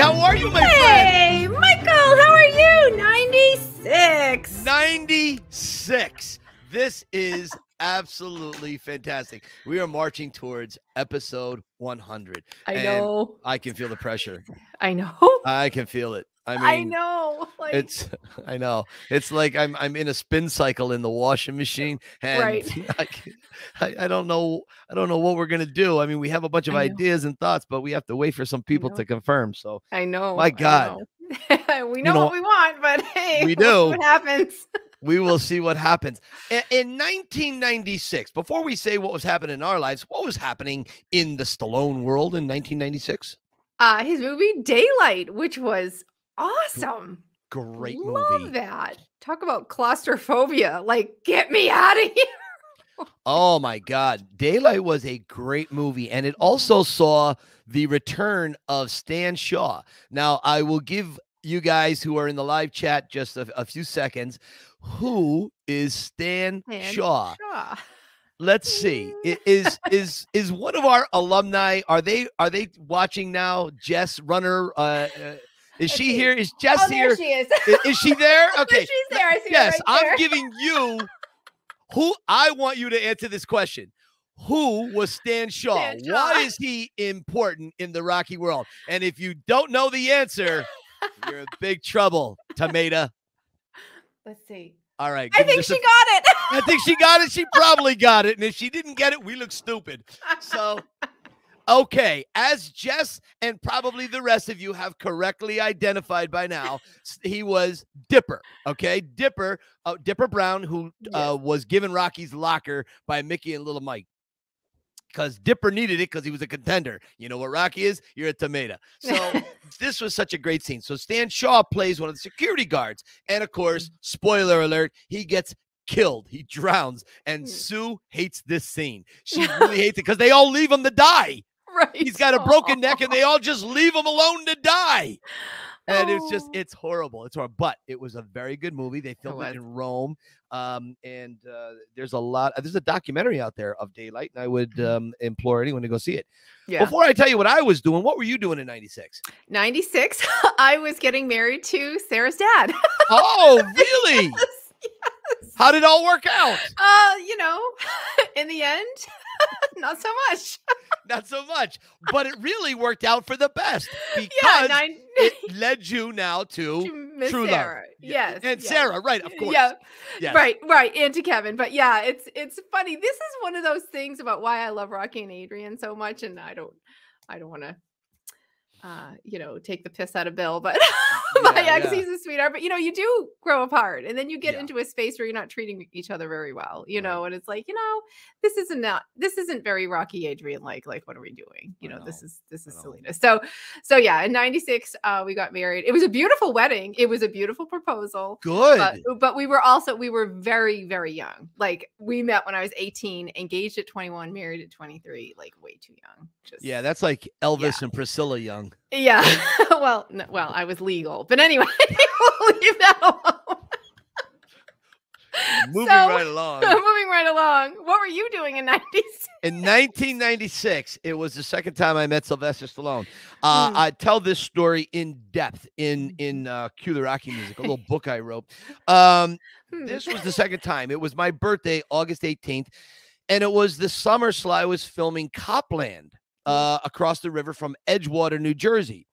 how are you, my friend? Hey, Michael, how are you? 96. 96. This is absolutely fantastic. We are marching towards episode 100. I know. I can feel the pressure. I know. I can feel it. I mean, I know. Like, It's I know. It's like I'm I'm in a spin cycle in the washing machine and Right. I, I- don't know I don't know what we're going to do. I mean, we have a bunch of ideas and thoughts, but we have to wait for some people to confirm. So, I know. My God. know. we know know- what we want, but hey, We do. what happens. we will see what happens. In 1996, before we say what was happening in our lives, what was happening in the Stallone world in 1996? Uh, his movie Daylight, which was awesome. Great Love movie. that. Talk about claustrophobia. Like, get me out of here. Oh my God. Daylight was a great movie. And it also saw the return of Stan Shaw. Now, I will give you guys who are in the live chat just a, a few seconds. Who is Stan, Stan Shaw? Shaw. Let's see. Is is is one of our alumni? Are they are they watching now? Jess Runner. Uh, uh, is she here? Is Jess Oh, here? she is. I- Is she there? Okay. she's there. I see her Yes, right I'm giving you who I want you to answer this question. Who was Stan Shaw? Stan Why is he important in the Rocky world? And if you don't know the answer, you're in big trouble, Tomato. Let's see. All right. I think she a- got it. I think she got it. She probably got it. And if she didn't get it, we look stupid. So, okay, as Jess and probably the rest of you have correctly identified by now, he was Dipper. Okay, Dipper, uh, Dipper Brown, who uh, was given Rocky's locker by Mickey and Little Mike. Because Dipper needed it because he was a contender. You know what Rocky is? You're a tomato. So this was such a great scene. So Stan Shaw plays one of the security guards. And of course, spoiler alert, he gets killed. He drowns. And Mm. Sue hates this scene. She really hates it because they all leave him to die. right. He's got a broken neck and they all just leave him alone to die. And it's just, Oh. it's horrible. It's horrible. But it was a very good movie. They filmed it, in Rome. Um, and uh, there's a lot, there's a documentary out there of Daylight. And I would um, implore anyone to go see it. Yeah. Before I tell you what I was doing, what were you doing in 96? 96. I was getting married to Sarah's dad. Oh, really? Yes. How did it all work out? Uh, you know, in the end, not so much. Not so much, but it really worked out for the best because Yeah, nine. it led you now to to true love. Sarah. Yeah, Yes. and yes. Sarah, right? Of course. Yeah. Yes. Right, right. And to Kevin. But yeah, it's it's funny. This is one of those things about why I love Rocky and Adrian so much. And I don't I don't want to uh, you know, take the piss out of Bill, but Yeah, ex, yeah. he's a sweetheart. But you know, you do grow apart, and then you get Yeah. into a space where you're not treating each other very well, you Right. know. And it's like, you know, this isn't not this isn't very Rocky Adrian like. Like, what are we doing? You I know, this is this is know. silliness. So, so yeah, in '96, uh, we got married. It was a beautiful wedding. It was a beautiful proposal Good. but, but we were also we were very very young like we met when i was 18 engaged at 21 married at 23 like way too young just yeah, that's like Elvis and Priscilla Young. Yeah well no, well i was legal but anyway we'll leave that alone Moving So- right along. moving right along what were you doing in 96 In 1996, it was the second time I met Sylvester Stallone. Uh, Mm. I tell this story in depth in in uh, Cue the Rocky Music, a little book I wrote. Um, Hmm. this was the second time. It was my birthday, August 18th, and it was the summer Sly was filming Cop Land uh, across the river from Edgewater, New Jersey.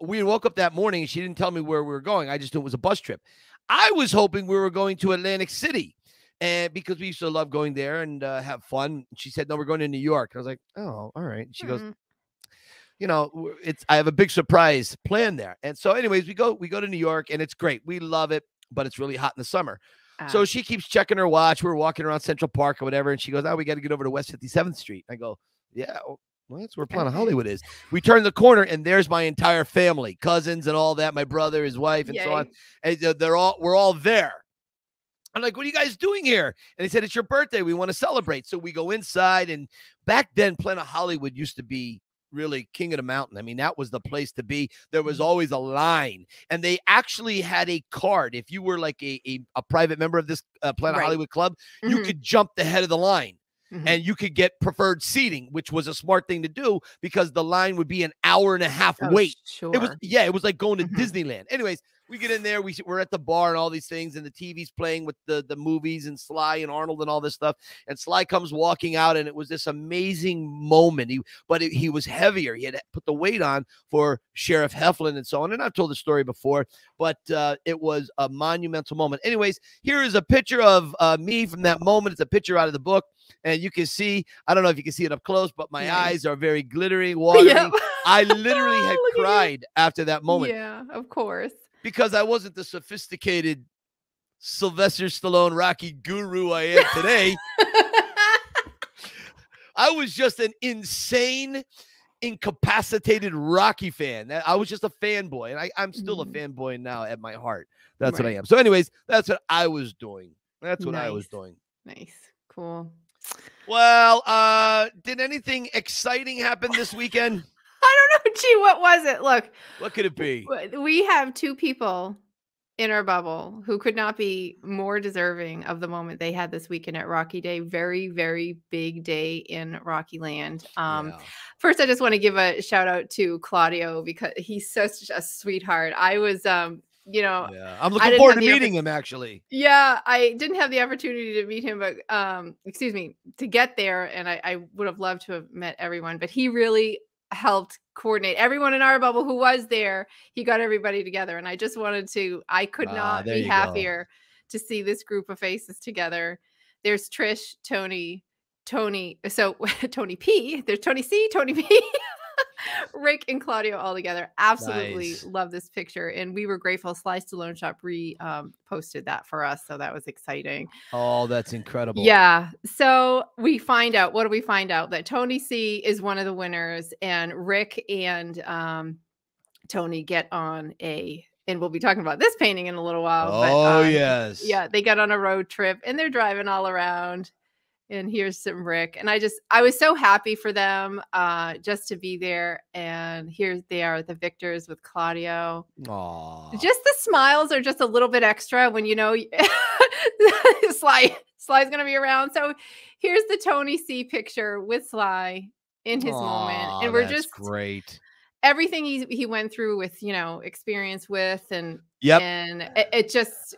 We woke up that morning and she didn't tell me where we were going. I just knew it was a bus trip. I was hoping we were going to Atlantic City, and because we used to love going there and uh, have fun. She said, "No, we're going to New York." I was like, "Oh, all right." She goes, Hmm. you know it's i have a big surprise plan there and so anyways we go we go to new york and it's great we love it but it's really hot in the summer so Ah, she keeps checking her watch we're walking around central park or whatever and she goes oh we got to get over to west 57th street i go yeah well, that's where planet hollywood is we turn the corner and there's my entire family cousins and all that my brother his wife and so on and they're- all we're all there I'm like, what are you guys doing here? And he said, it's your birthday. We want to celebrate. So we go inside. And back then, Planet Hollywood used to be really king of the mountain. I mean, that was the place to be. There was always a line, and they actually had a card. If you were like a, a, a private member of this uh, Planet Right. Hollywood club, you Mhm. could jump the head of the line. Mhm. and you could get preferred seating, which was a smart thing to do because the line would be an hour and a half Oh, wait. Sure. It was yeah, it was like going to Mhm. Disneyland. Anyways, we get in there, we we're at the bar and all these things, and the TV's playing with the the movies and Sly and Arnold and all this stuff. And Sly comes walking out, and it was this amazing moment. He but it, he was heavier. He had put the weight on for Sheriff Heflin and so on. And I've told the story before, but uh, it was a monumental moment. Anyways, here is a picture of uh, me from that moment. It's a picture out of the book. And you can see, I don't know if you can see it up close, but my Nice. eyes are very glittery, watery. Yep. I literally had Look at you. cried after that moment Yeah, of course. because I wasn't the sophisticated Sylvester Stallone Rocky guru I am today. I was just an insane, incapacitated Rocky fan. I was just a fanboy, and I, I'm still a Mhm. fanboy now at my heart. That's what I am. So, anyways, that's what I was doing. That's what I was doing. nice. Cool. Well, uh, did anything exciting happen this weekend? I don't know. Gee, what was it? Look, What could it be? we have two people in our bubble who could not be more deserving of the moment they had this weekend at Rocky Day. Very, very big day in Rocky Land. Um, Yeah. First, I just want to give a shout out to Claudio because he's such a sweetheart. I was, um, you know, Yeah. I'm looking forward to meeting him actually. Yeah, I didn't have the opportunity to meet him, but um, excuse me, to get there, and I, I would have loved to have met everyone. But he really helped coordinate everyone in our bubble who was there. He got everybody together, and I just wanted to. I could Ah, not be you go. happier to see this group of faces together. There's Trish, Tony, Tony. So Tony P. There's Tony C. Tony P. Rick and Claudio all together. Absolutely Nice. love this picture. And we were grateful. Sly's Stallone Shop re um, posted that for us. So that was exciting. Oh, that's incredible. Yeah. So we find out what do we find out? That Tony C is one of the winners, and Rick and um, Tony get on a, and we'll be talking about this painting in a little while. Oh, but, um, yes. yeah, they get on a road trip and they're driving all around. And here's some Rick. And I just, I was so happy for them uh, just to be there. And here they are, the victors with Claudio. Aw. Just the smiles are just a little bit extra when you know Sly Sly's gonna be around. So here's the Tony C picture with Sly in his moment. And we're just great. everything he he went through with, you know, experience with and Yep. and it, it just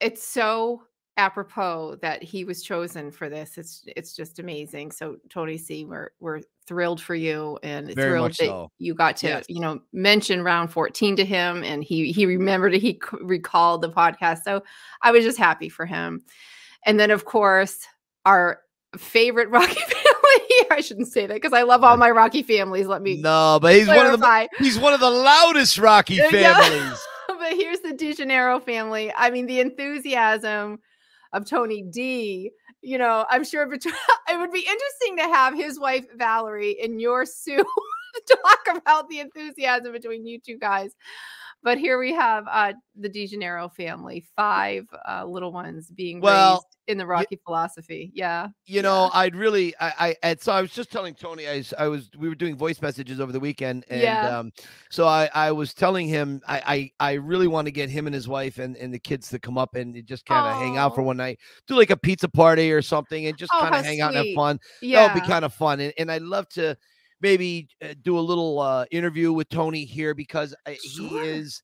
it's so apropos that he was chosen for this. It's it's just amazing. So Tony C, we're we're thrilled for you and Very thrilled that so. you got to Yes. you know mention round 14 to him and he he remembered he recalled the podcast. So I was just happy for him. And then of course our favorite Rocky family. I shouldn't say that because I love all my Rocky families. Let me No, but he's one of the he's one of the loudest Rocky families. but here's the De Janeiro family. I mean, the enthusiasm of Tony D. You know, I'm sure it would be interesting to have his wife Valerie in your suit talk about the enthusiasm between you two guys. But here we have uh, the De Janeiro family, five uh, little ones being Well, raised in the Rocky philosophy. Yeah. You know, I'd really, I, I, so I was just telling Tony, I, was- I was, we were doing voice messages over the weekend, and Yeah. um, so I, I was telling him, I, I, I really want to get him and his wife and, and the kids to come up and just kind of hang out for one night, do like a pizza party or something, and just Oh, kind of hang out and have fun. Yeah. That would be kind of fun, and, and I'd love to maybe uh, do a little uh, interview with Tony here because uh, he is,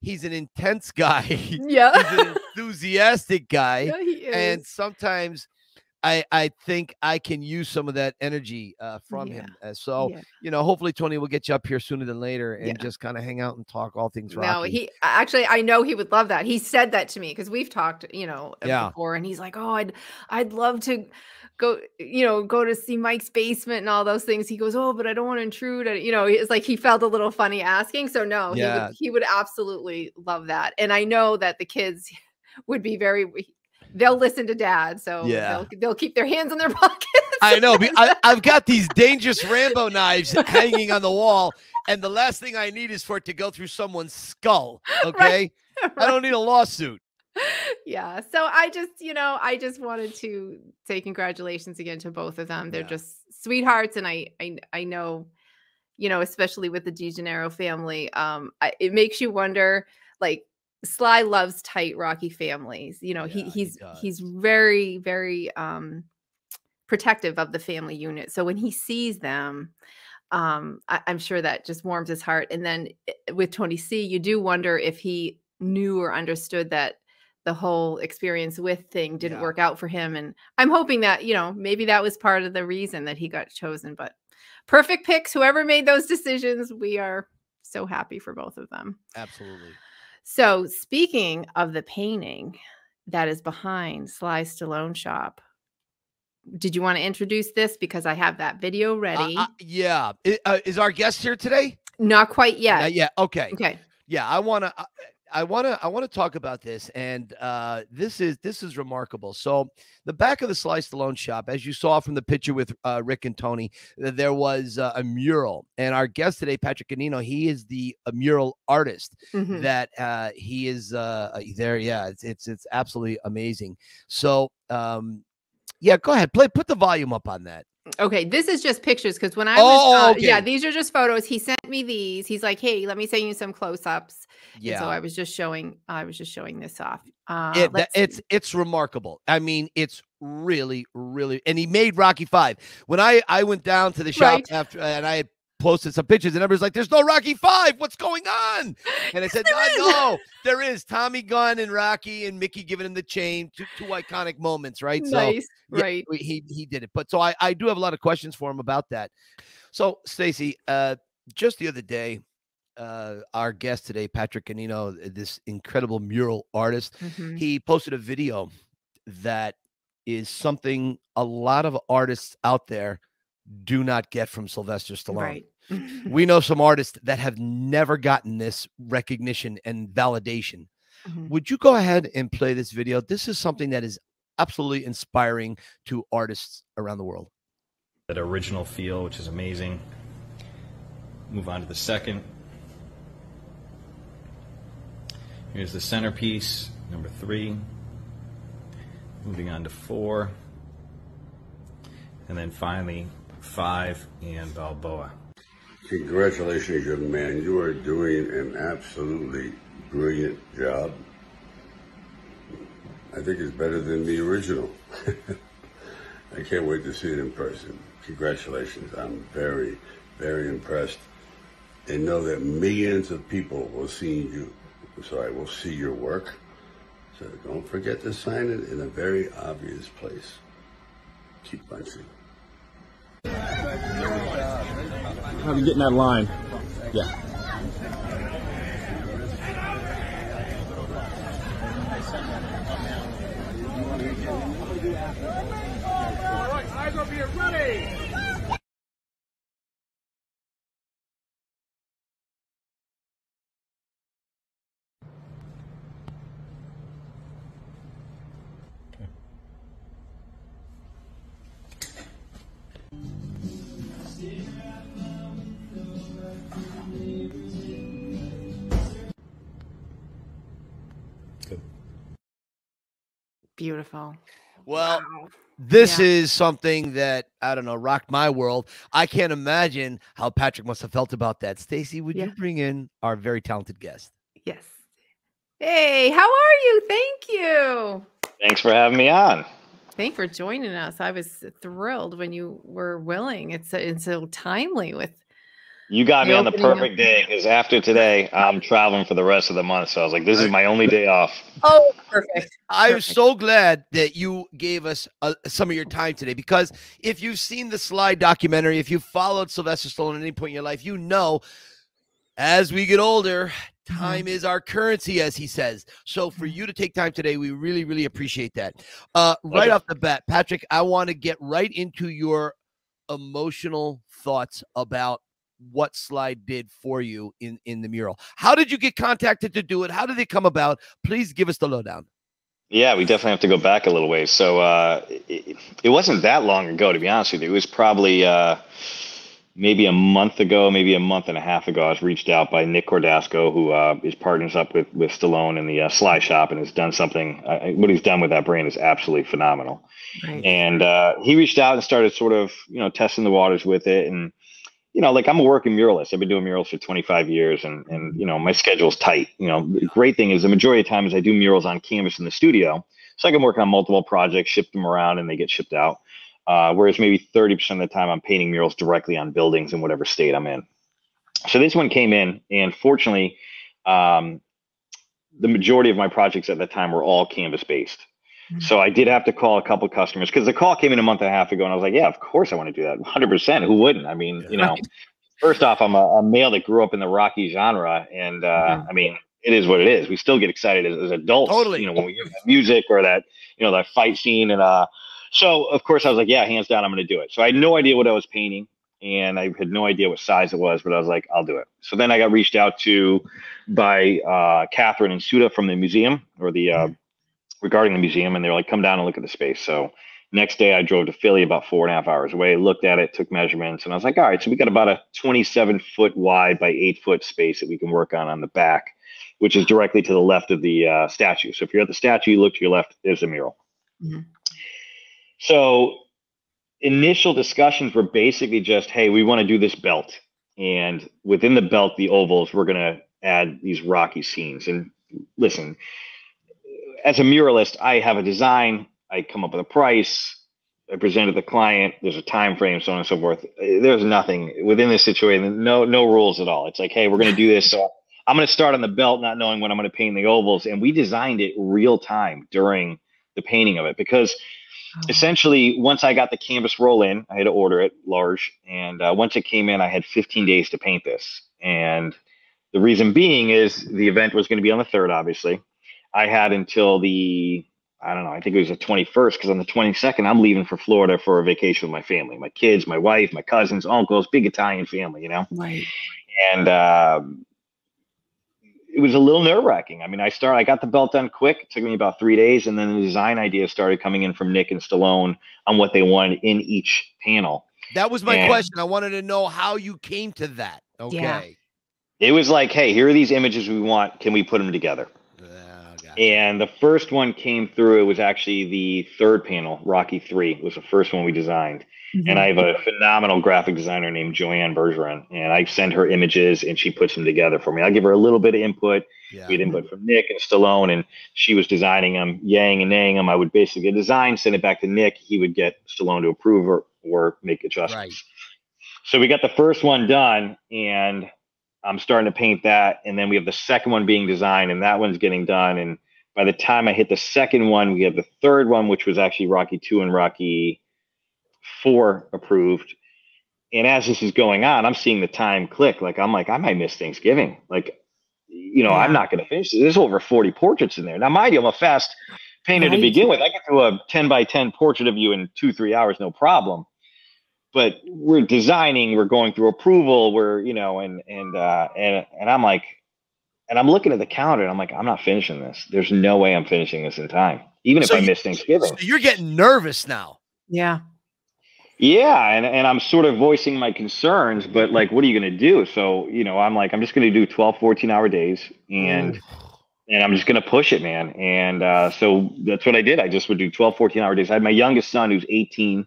he's an intense guy, he's yeah. an enthusiastic guy yeah, and sometimes I I think I can use some of that energy uh, from Yeah. him. Uh, so Yeah. you know, hopefully Tony will get you up here sooner than later and Yeah. just kind of hang out and talk all things Rocky. No, he actually I know he would love that. He said that to me because we've talked, you know, uh, before, and he's like, "Oh, I'd I'd love to go, you know, go to see Mike's basement and all those things." He goes, "Oh, but I don't want to intrude." And, you know, it's like he felt a little funny asking. So no, he would he would absolutely love that, and I know that the kids would be very. They'll listen to dad, so Yeah. they'll, they'll keep their hands in their pockets. I know. I, I've got these dangerous Rambo knives hanging on the wall, and the last thing I need is for it to go through someone's skull. Okay, I don't need a lawsuit. yeah so i just you know i just wanted to say congratulations again to both of them they're Yeah. just sweethearts and I, I i know you know especially with the De Janeiro family um I, it makes you wonder like sly loves tight rocky families you know he Yeah, he he's does. he's very very um protective of the family unit. So when he sees them, um, I, am sure that just warms his heart. And then eh, with Tony C, you do wonder if he knew or understood that the whole experience with thing didn't yeah. work out for him. And I'm hoping that, you know, maybe that was part of the reason that he got chosen. But perfect picks, whoever made those decisions, we are so happy for both of them. Absolutely. So speaking of the painting that is behind Sly Stallone Shop, did you want to introduce this because I have that video ready? Uh, uh, yeah. Uh, is our guest here today? Not quite yet. yeah. Okay. Okay. Yeah, I want to. Uh, I want to I want to talk about this, and uh, this is this is remarkable. So the back of the Sly Stallone shop, as you saw from the picture with uh, Rick and Tony, there was uh, a mural, and our guest today, Patrick Ganino, he is the mural artist. Mm-hmm. That uh, he is uh, there. Yeah, it's it's it's absolutely amazing. So um, yeah, go ahead, play put the volume up on that. Okay, this is just pictures because when I was, oh, uh, yeah, these are just photos. He sent me these. He's like, "Hey, let me send you some close-ups." Yeah. And so I was just showing, I was just showing this off. Uh, it, it's it's remarkable. I mean, it's really, really, and he made Rocky Five. When I I went down to the shop right. after, and I posted some pictures, and everybody's like, "There's no Rocky Five. What's going on?" And I said, "No, no, there is Tommy Gunn and Rocky and Mickey giving him the chain. Two, two iconic moments, right? Nice, so, right? He he did it. But so I I do have a lot of questions for him about that. So Stacy, uh, just the other day, uh, our guest today, Patrick Ganino, this incredible mural artist, mm-hmm. he posted a video that is something a lot of artists out there do not get from Sylvester Stallone. Right. we know some artists that have never gotten this recognition and validation. Mm-hmm. Would you go ahead and play this video? This is something that is absolutely inspiring to artists around the world. That original feel, which is amazing. Move on to the second. Here's the centerpiece, number three. Moving on to four. And then finally, five and Balboa. Congratulations, young man. You are doing an absolutely brilliant job. I think it's better than the original. I can't wait to see it in person. Congratulations. I'm very, very impressed. And know that millions of people will see you. Sorry, will see your work. So don't forget to sign it in a very obvious place. Keep punching. How you getting that line? Yeah. All right, eyes up here, ready. Beautiful. Well, wow. this yeah. is something that I don't know rocked my world. I can't imagine how Patrick must have felt about that. Stacy, would yeah. you bring in our very talented guest? Yes. Hey, how are you? Thank you. Thanks for having me on. Thanks for joining us. I was thrilled when you were willing. It's it's so timely with you got me on the perfect day because after today, I'm traveling for the rest of the month. So I was like, this is my only day off. Oh, perfect. I'm so glad that you gave us uh, some of your time today because if you've seen the Sly documentary, if you've followed Sylvester Stallone at any point in your life, you know as we get older, time mm-hmm. is our currency, as he says. So for mm-hmm. you to take time today, we really, really appreciate that. Uh, right okay. off the bat, Patrick, I want to get right into your emotional thoughts about what Sly did for you in in the mural. How did you get contacted to do it? How did it come about? Please give us the lowdown. Yeah, we definitely have to go back a little ways. So uh, it, it, wasn't that long ago, to be honest with you. It was probably uh, maybe a month ago, maybe a month and a half ago. I was reached out by Nick Cordasco, who uh, is partners up with with Stallone in the uh, Sly Shop, and has done something. Uh, what he's done with that brand is absolutely phenomenal. Right. And uh, he reached out and started sort of, you know, testing the waters with it, and you know, like I'm a working muralist. I've been doing murals for 25 years and, and, you know, my schedule's tight. You know, the great thing is the majority of times I do murals on canvas in the studio. So I can work on multiple projects, ship them around and they get shipped out. Uh, whereas maybe 30% of the time I'm painting murals directly on buildings in whatever state I'm in. So this one came in, and fortunately, um, the majority of my projects at the time were all canvas based. So I did have to call a couple customers because the call came in a month and a half ago, and I was like, "Yeah, of course I want to do that. 100. percent Who wouldn't? I mean, you know, first off, I'm a, a male that grew up in the Rocky genre, and uh, I mean, it is what it is. We still get excited as, as adults, Totally. you know, when we hear that music or that, you know, that fight scene, and uh, so of course I was like, "Yeah, hands down, I'm going to do it." So I had no idea what I was painting, and I had no idea what size it was, but I was like, "I'll do it." So then I got reached out to by uh, Catherine and Suda from the museum or the uh, regarding the museum, and they were like, "Come down and look at the space." So next day, I drove to Philly, about four and a half hours away, looked at it, took measurements, and I was like, "All right, so we got about a 27 foot wide by eight foot space that we can work on on the back, which is directly to the left of the uh, statue. So if you're at the statue, you look to your left, there's a mural." Mhm. So initial discussions were basically just, "Hey, we want to do this belt." And within the belt, the ovals, we're going to add these rocky scenes. And listen, as a muralist, I have a design, I come up with a price, I present it to the client, there's a time frame, so on and so forth. There's nothing within this situation, no no rules at all. It's like, hey, we're gonna do this. So I'm gonna start on the belt, not knowing when I'm gonna paint the ovals. And we designed it real time during the painting of it because essentially once I got the canvas roll in, I had to order it large, and uh, once it came in, I had 15 days to paint this. And the reason being is the event was going to be on the third, obviously. I had until the I don't know, I think it was the 21st because on the 22nd I'm leaving for Florida for a vacation with my family, my kids, my wife, my cousins, uncles, big Italian family, you know. Right. And um, it was a little nerve wracking. I mean, I started, I got the belt done quick. It took me about three days, and then the design ideas started coming in from Nick and Stallone on what they wanted in each panel. That was my And- question. I wanted to know how you came to that. Okay. Yeah. It was like, hey, here are these images we want. Can we put them together? And the first one came through. It was actually the third panel, Rocky Three, was the first one we designed. Mm-hmm. And I have a phenomenal graphic designer named Joanne Bergeron, and I send her images and she puts them together for me. I give her a little bit of input. Yeah. We had input from Nick and Stallone, and she was designing them, yang and naying them. I would basically get design, send it back to Nick. He would get Stallone to approve or, or make adjustments. Right. So we got the first one done, and I'm starting to paint that, and then we have the second one being designed, and that one's getting done. And by the time I hit the second one, we have the third one, which was actually Rocky Two and Rocky Four approved. And as this is going on, I'm seeing the time click. Like I'm like, I might miss Thanksgiving. Like, you know, I'm not going to finish. This. There's over 40 portraits in there. Now, mind you, I'm a fast painter to begin with. I get through a 10 by 10 portrait of you in two, three hours, no problem but we're designing, we're going through approval, we're you know, and and uh, and and I'm like, and I'm looking at the calendar, and I'm like, I'm not finishing this. There's no way I'm finishing this in time, even So if I you- miss Thanksgiving. So you're getting nervous now. Yeah. Yeah, and and I'm sort of voicing my concerns, but like, what are you going to do? So you know, I'm like, I'm just going to do 12, 14 hour days, and and I'm just going to push it, man. And uh, so that's what I did. I just would do 12, 14 hour days. I had my youngest son, who's 18,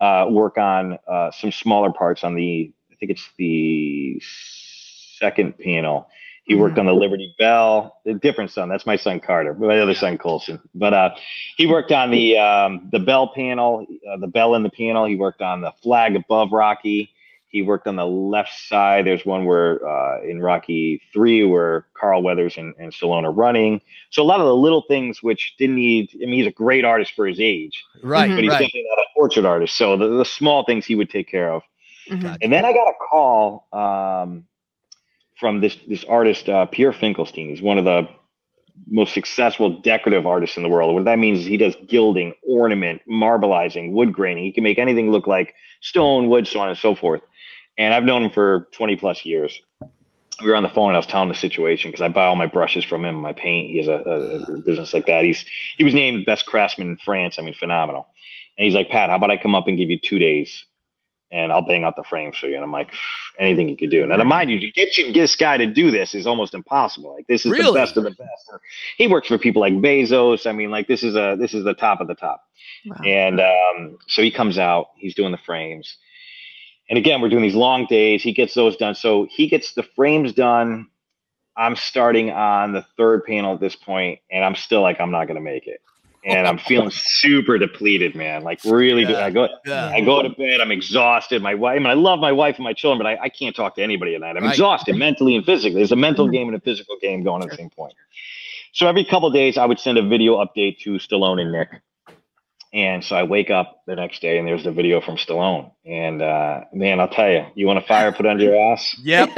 uh, work on uh, some smaller parts on the, I think it's the second panel. He worked on the Liberty Bell, a different son. That's my son Carter, my other son Colson. But uh, he worked on the um, the bell panel, uh, the bell in the panel. He worked on the flag above Rocky. He worked on the left side. There's one where uh, in Rocky Three where Carl Weathers and, and Stallone are running. So a lot of the little things which didn't need. I mean, he's a great artist for his age, Right. but he's Right. definitely not a portrait artist. So the, the small things he would take care of. Mhm. And then I got a call um, from this this artist uh, Pierre Finkelstein. He's one of the most successful decorative artists in the world. What that means is he does gilding, ornament, marbleizing, wood graining. He can make anything look like stone, wood, so on and so forth. And I've known him for 20 plus years. We were on the phone and I was telling him the situation because I buy all my brushes from him, my paint. He has a, a, a business like that. He's he was named best craftsman in France. I mean, phenomenal. And he's like, Pat, how about I come up and give you two days and I'll bang out the frames for you. And I'm like, anything you could do. Now, to mind you, to get you this guy to do this is almost impossible. Like this is the best of the best. He works for people like Bezos. I mean, like this is a this is the top of the top. Wow. And um, so he comes out, he's doing the frames. And again, we're doing these long days. He gets those done. So he gets the frames done. I'm starting on the third panel at this point, and I'm still like, I'm not going to make it. and I'm feeling super depleted, man. Like really, Yeah. I go, Yeah. I go to bed. I'm exhausted. My wife, I mean, I love my wife and my children, but I, I can't talk to anybody at night. I'm Right. exhausted mentally and physically. There's a mental Mhm. game and a physical game going at the same point. So every couple days, I would send a video update to Stallone and Nick. And so I wake up the next day and there's the video from Stallone. And uh, man, I'll tell you, you want a fire put under your ass? Yep.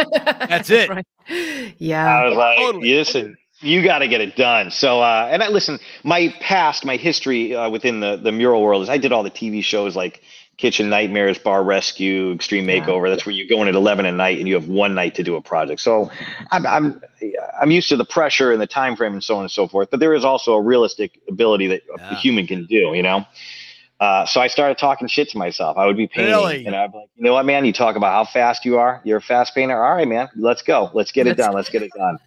That's it. Right. I Yeah. was like, Totally. listen, you got to get it done. So, uh, and I listen, my past, my history uh, within the, the mural world is I did all the TV shows like Kitchen Nightmares, Bar Rescue, Extreme Yeah. Makeover. That's where you go in at 11 at night and you have one night to do a project. So I'm, I'm, I'm used to the pressure and the time frame and so on and so forth. But there is also a realistic ability that a human can do, you know? Uh, so I started talking shit to myself. I would be painting, Really? and I'd be like, you know what, man? You talk about how fast you are. You're a fast painter. All right, man. Let's go. Let's get it Let's done. Let's get it done.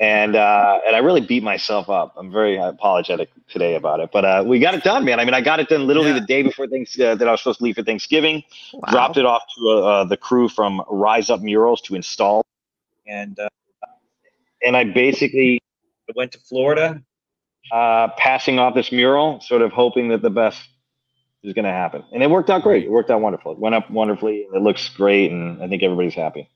And uh, and I really beat myself up. I'm very apologetic today about it, but uh, we got it done, man. I mean, I got it done literally Yeah. the day before things uh, that I was supposed to leave for Thanksgiving. Wow. Dropped it off to uh, the crew from Rise Up Murals to install, and uh, and I basically went to Florida, uh, passing off this mural, sort of hoping that the best is going to happen. And it worked out great. It worked out wonderful. It went up wonderfully, and it looks great, and I think everybody's happy.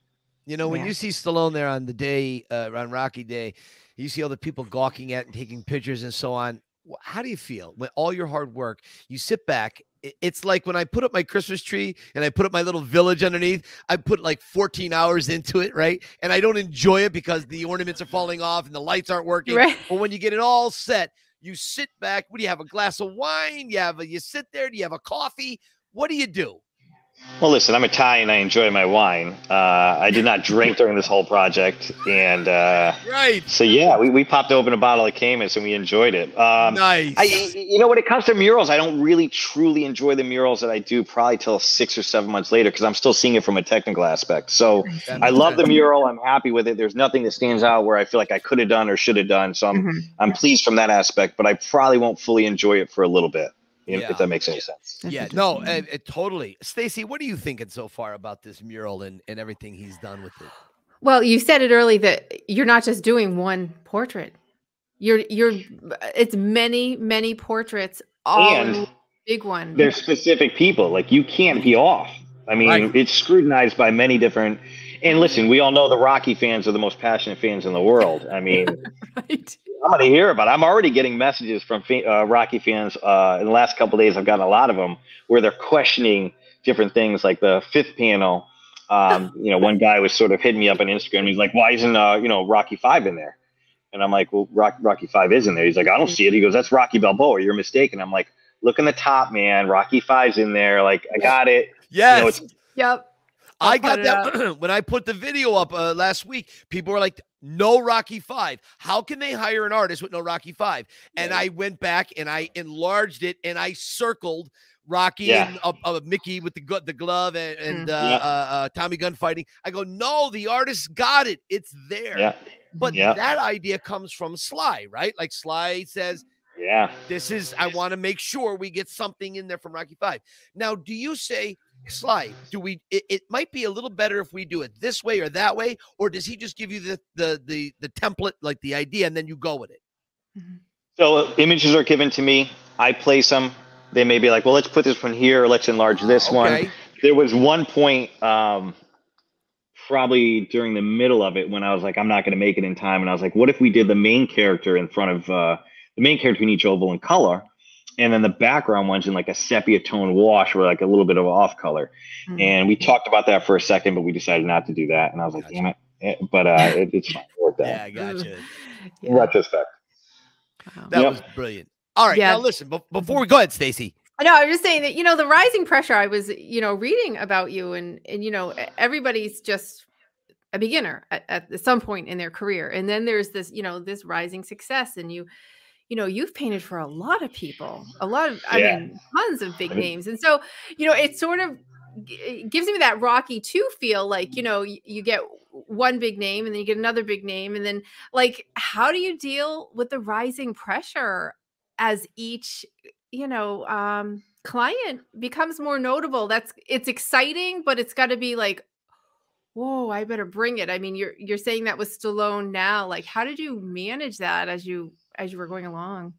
You know, when you see Stallone there on the day, uh, on Rocky Day, you see all the people gawking at and taking pictures and so on. How do you feel when all your hard work, you sit back? It's like when I put up my Christmas tree and I put up my little village underneath, I put like 14 hours into it, right? And I don't enjoy it because the ornaments are falling off and the lights aren't working. Right. But when you get it all set, you sit back. What do you have? A glass of wine? You have a, you sit there. Do you have a coffee? What do you do? Well, listen, I'm Italian. And I enjoy my wine. Uh, I did not drink during this whole project, and uh, Right. so yeah, we, we popped open a bottle of Camus and we enjoyed it. Um, nice. I, you know, when it comes to murals, I don't really truly enjoy the murals that I do probably till six or seven months later because I'm still seeing it from a technical aspect. So I love the mural. I'm happy with it. There's nothing that stands out where I feel like I could have done or should have done. So I'm Mhm. I'm pleased from that aspect, but I probably won't fully enjoy it for a little bit. You Yeah. If that makes any sense. Yeah, no, interesting. uh, uh, totally. Stacy, what are you thinking so far about this mural and, and everything he's done with it? Well, you said it early that you're not just doing one portrait. You're you're it's many many portraits all in And one big one. There's specific people. Like you can't be off. I mean, Right. it's scrutinized by many different. And listen, we all know the Rocky fans are the most passionate fans in the world. I mean, right. I'm going to hear about. It. I'm already getting messages from uh, Rocky fans. Uh, in the last couple of days, I've gotten a lot of them where they're questioning different things, like the fifth panel. Um, you know, one guy was sort of hitting me up on Instagram. He's like, "Why isn't uh, you know Rocky Five in there?" And I'm like, "Well, Rock, Rocky Five is in there." He's like, "I don't see it." He goes, "That's Rocky Balboa. You're mistaken." I'm like, "Look in the top, man. Rocky Five's in there. Like, I got it." Yes. know, Yep. I I'll got that when I put the video up uh, last week. People were like, "No Rocky Five. How can they hire an artist with no Rocky Five? And I went back and I enlarged it and I circled Rocky Yeah. and uh, uh, Mickey with the the glove and, and uh, Yeah. uh, uh, Tommy Gunn fighting. I go, no, the artist got it. It's there. Yeah, But Yeah. that idea comes from Sly, right? Like Sly says, yeah. this is I want to make sure we get something in there from Rocky Five. Now, do you say, Sly, do we it, it might be a little better if we do it this way or that way, or does he just give you the the the the template, like the idea, and then you go with it? So uh, images are given to me. I place them. They may be like, well, let's put this one here. Or let's enlarge this one. There was one point, um, probably during the middle of it, when I was like, I'm not going to make it in time, and I was like, what if we did the main character in front of uh, the main character in each oval in color, and then the background one's in like a sepia tone wash or like a little bit of off color. Mhm. And we talked about that for a second, but we decided not to do that. And I was like, Gotcha. damn it. Eh, But uh, it, it's fine. It worked out. Yeah, I got you. In retrospect. Wow. That Yep. was brilliant. All right, Yeah. now listen. But before we go ahead, Stacy. I know. I'm just saying that you know the rising pressure. I was you know reading about you and and you know everybody's just a beginner at, at some point in their career, and then there's this you know this rising success, and you you know you've painted for a lot of people, a lot of I Yeah. mean tons of big names, and so you know it sort of it gives me that Rocky two feel like you know you, you get one big name and then you get another big name and then like how do you deal with the rising pressure as each you know um client becomes more notable that's it's exciting but it's got to be like whoa i better bring it i mean you're you're saying that with stallone now like how did you manage that as you as you were going along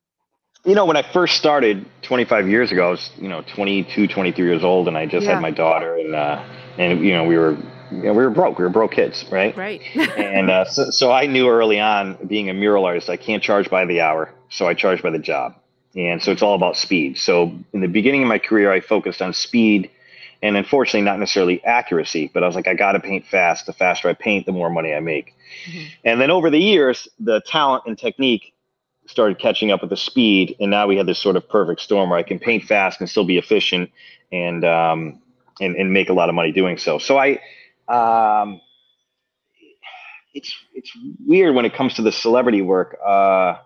you know, when I first started 25 years ago, I was, you know, 22, 23 years old, and I just Yeah. had my daughter, and uh, and you know, we were, you know, we were broke. We were broke kids, right? Right. and uh, so, so I knew early on, being a mural artist, I can't charge by the hour, so I charge by the job, and so it's all about speed. So in the beginning of my career, I focused on speed, and unfortunately, not necessarily accuracy, but I was like, I got to paint fast. The faster I paint, the more money I make. Mhm. And then over the years, the talent and technique started catching up with the speed, and now we had this sort of perfect storm where I can paint fast and still be efficient and um, and and make a lot of money doing so. So I, um, it's it's weird when it comes to the celebrity work. Uh,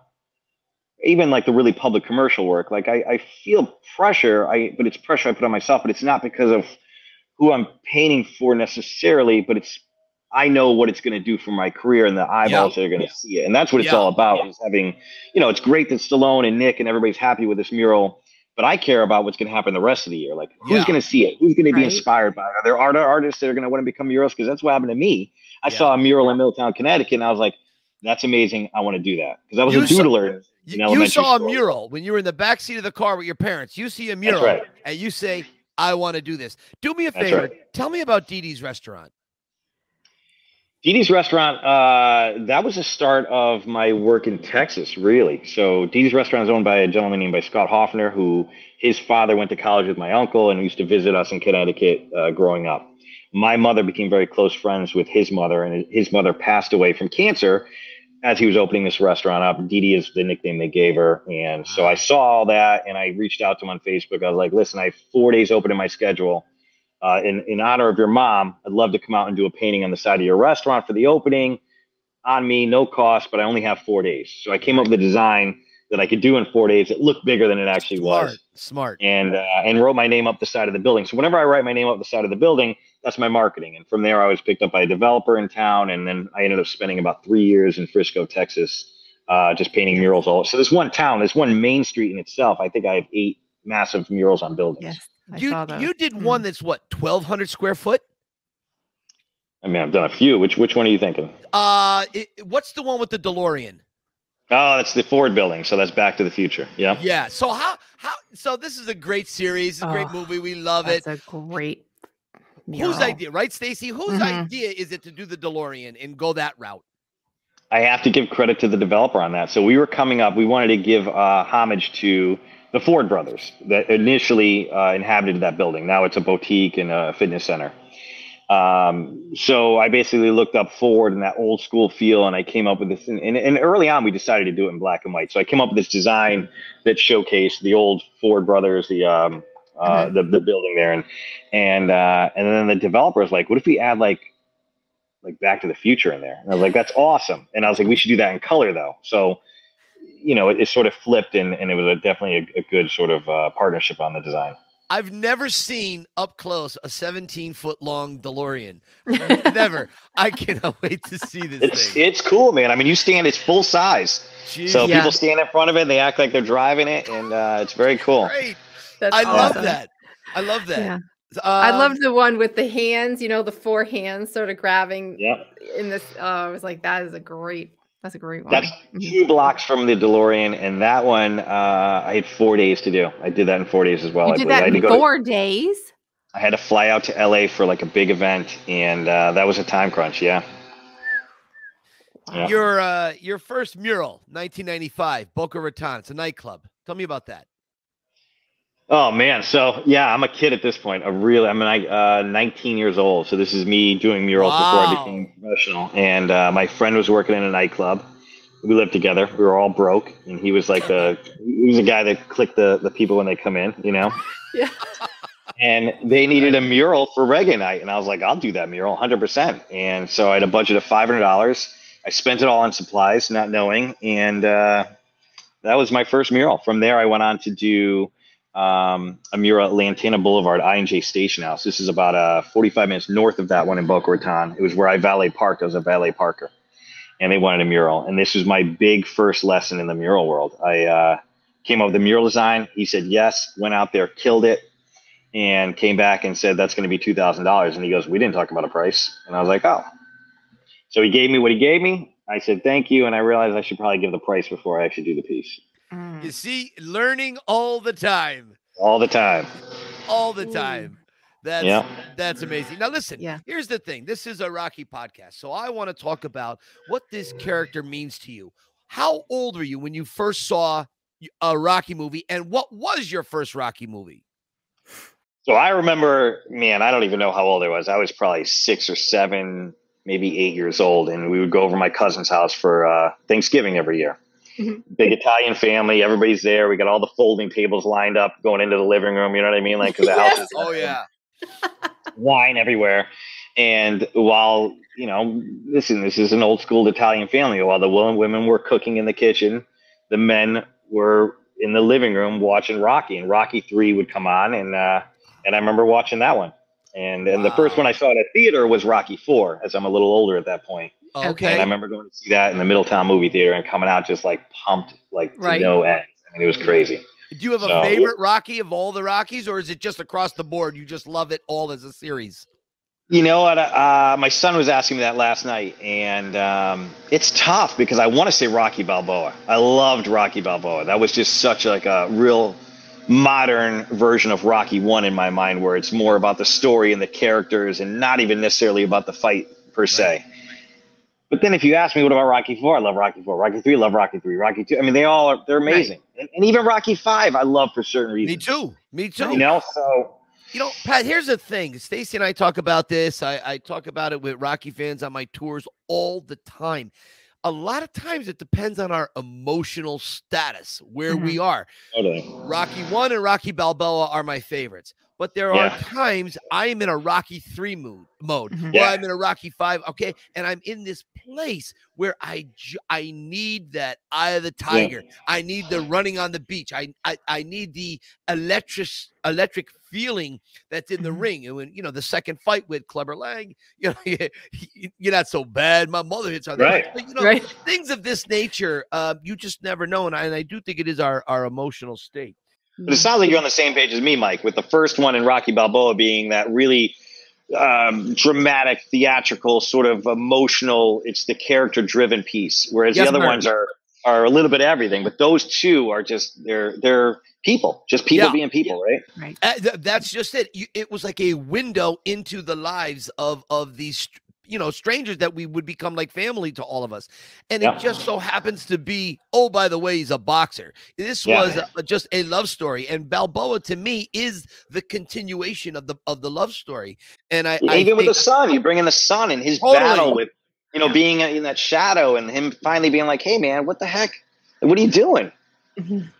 even like the really public commercial work, like I, I feel pressure. I but it's pressure I put on myself, but it's not because of who I'm painting for necessarily, but it's I know what it's going to do for my career and the eyeballs that are going to see it, and that's what it's Yeah. all about. Is having, you know, it's great that Stallone and Nick and everybody's happy with this mural, but I care about what's going to happen the rest of the year. Like, who's Yeah. going to see it? Who's going to be Right. inspired by it? Are there art artists that are going to want to become murals? Because that's what happened to me. I Yeah. saw a mural in Middletown, Connecticut, and I was like, "That's amazing! I want to do that." Because I was You a doodler. in You, you elementary saw a mural when you were in the back seat of the car with your parents. You see a mural right. and you say, I want to do this. Do me a That's favor. right. Tell me about Dee Dee's restaurant. Dee restaurant, uh, that was the start of my work in Texas, really. So Dee restaurant is owned by a gentleman named by Scott Hoffner, who his father went to college with my uncle and used to visit us in Connecticut uh, growing up. My mother became very close friends with his mother, and his mother passed away from cancer as he was opening this restaurant up. Dee is the nickname they gave her. And so I saw all that and I reached out to him on Facebook. I was like, listen, I have four days open in my schedule uh, in, in honor of your mom, I'd love to come out and do a painting on the side of your restaurant for the opening on me, no cost, but I only have four days. So I came up with a design that I could do in four days. It looked bigger than it actually Smart. was. Smart. And, uh, and wrote my name up the side of the building. So whenever I write my name up the side of the building, that's my marketing. And from there, I was picked up by a developer in town. And then I ended up spending about three years in Frisco, Texas, uh, just painting murals all. So this one town, this one main street in itself. I think I have eight massive murals on buildings. Yes. I You, saw those. you did Mm. one that's what, 1,200 square foot? I mean, I've done a few. Which which one are you thinking? Uh, it, what's the one with the DeLorean? Oh, that's the Ford building. So that's Back to the Future. Yeah. Yeah. So how how so this is a great series, it's a great Oh, movie. We love it. That's a great. Whose idea, right, Stacy? Whose Mhm. idea is it to do the DeLorean and go that route? I have to give credit to the developer on that. So we were coming up. We wanted to give uh, homage to the Ford brothers that initially uh, inhabited that building. Now it's a boutique and a fitness center. Um, so I basically looked up Ford and that old school feel, and I came up with this. And, and, and early on, we decided to do it in black and white. So I came up with this design that showcased the old Ford brothers, the um, uh, the, the building there, and and uh, and then the developer was like, "What if we add like like Back to the Future in there?" And I was like, "That's awesome." And I was like, "We should do that in color though." So you know, it, it sort of flipped, and, and it was a, definitely a, a good sort of uh, partnership on the design. I've never seen up close a 17 foot long DeLorean. never. I cannot wait to see this It's thing. it's cool, man. I mean, you stand; it's full size. Jeez, So Yeah. people stand in front of it, and they act like they're driving it, and uh, it's very cool. great. That's I love that. I love that. Yeah. I Um, loved the one with the hands, you know, the four hands sort of grabbing Yeah, in this. Uh, I was like, that is a great, that's a great one. that's Mhm. two blocks from the DeLorean, and that one uh, I had four days to do. I did that in four days as well. You I did believe. I that had to in go to- four days. I had to fly out to LA for like a big event, and uh, that was a time crunch. Yeah. Yeah. Your uh, your first mural, 1995, Boca Raton. It's a nightclub. Tell me about that. Oh man, so yeah, I'm a kid at this point. A really, I'm like uh, 19 years old. So this is me doing murals before I became professional. And uh, my friend was working in a nightclub. We lived together. We were all broke, and he was like the he was a guy that clicked the the people when they come in, you know. Yeah. And they needed a mural for reggae night, and I was like, I'll do that mural, 100%. And so I had a budget of $500. I spent it all on supplies, not knowing, and uh, that was my first mural. From there, I went on to do um, a mural at Lantana Boulevard, I&J Station House. This is about uh, 45 minutes north of that one in Boca Raton. It was where I valet parked. I was a valet parker, and they wanted a mural. And this was my big first lesson in the mural world. I uh, came up with the mural design. He said yes. Went out there, killed it, and came back and said that's going to be two thousand dollars. And he goes, "We didn't talk about a price." And I was like, "Oh." So he gave me what he gave me. I said thank you, and I realized I should probably give the price before I actually do the piece. Mm. You see, learning all the time, all the time. all the time. That's Yeah. that's amazing. Now listen, Yeah. here's the thing. This is a Rocky podcast. So I want to talk about what this character means to you. How old were you when you first saw a Rocky movie and what was your first Rocky movie? So I remember, man, I don't even know how old I was. I was probably six or seven, maybe eight years old, and we would go over to my cousin's house for uh, Thanksgiving every year. Big Italian family, everybody's there. We got all the folding tables lined up, going into the living room. You know what I mean? Like, because the house is Oh yeah. wine everywhere. And while, you know, listen, this is an old school Italian family. While the women were cooking in the kitchen, the men were in the living room watching Rocky. And Rocky 3 would come on. And, uh, and I remember watching that one. And, and the first one I saw at a theater was Rocky 4, as I'm a little older at that point. Okay. Okay. And I remember going to see that in the Middletown movie theater and coming out just like pumped, like to Right. no end. I mean, it was crazy. Do you have a So- favorite Rocky of all the Rockies, or is it just across the board? You just love it all as a series? You know what? Uh, my son was asking me that last night, and um, it's tough because I want to say Rocky Balboa. I loved Rocky Balboa. That was just such like a real modern version of Rocky One in my mind, where it's more about the story and the characters, and not even necessarily about the fight per se. But then, if you ask me, what about Rocky Four? I love Rocky Four. Rocky Three, love Rocky Three. Rocky Two. I mean, they all are. They're amazing, and, and even Rocky Five, I love for certain reasons. Me too. Me too. You know, so You know, Pat, here's the thing. Stacy and I talk about this. I, I talk about it with Rocky fans on my tours all the time. A lot of times it depends on our emotional status, where we are. totally. Rocky 1 and Rocky Balboa are my favorites. But there are Yeah. times I am in a Rocky 3 mood mode, Mhm. or I'm in a Rocky 5, okay? And I'm in this place where I I need that eye of the tiger. I need the running on the beach. I I, I need the electric electric feeling that's in the Mhm. ring. And when you know the second fight with Clubber Lang, you know you're not so bad. My mother hits on that. Right. But, you know, Right. things of this nature, uh, you just never know. And I, and I do think it is our our emotional state. But it sounds like you're on the same page as me, Mike, with the first one in Rocky Balboa being that really um, dramatic, theatrical, sort of emotional. It's the character-driven piece, whereas Yes, the other sir. ones are are a little bit everything. But those two are just they're they're people, just people Yeah. being people, right? Uh, th- that's just it. You, it was like a window into the lives of of these str- you know strangers that we would become like family to all of us and Yeah. it just so happens to be oh by the way he's a boxer this Yeah. was a, just a love story and balboa to me is the continuation of the of the love story and i, I Even with the son, you bring in the son and his Totally. battle with you know being in that shadow and him finally being like, "Hey, man, what the heck? What are you doing?"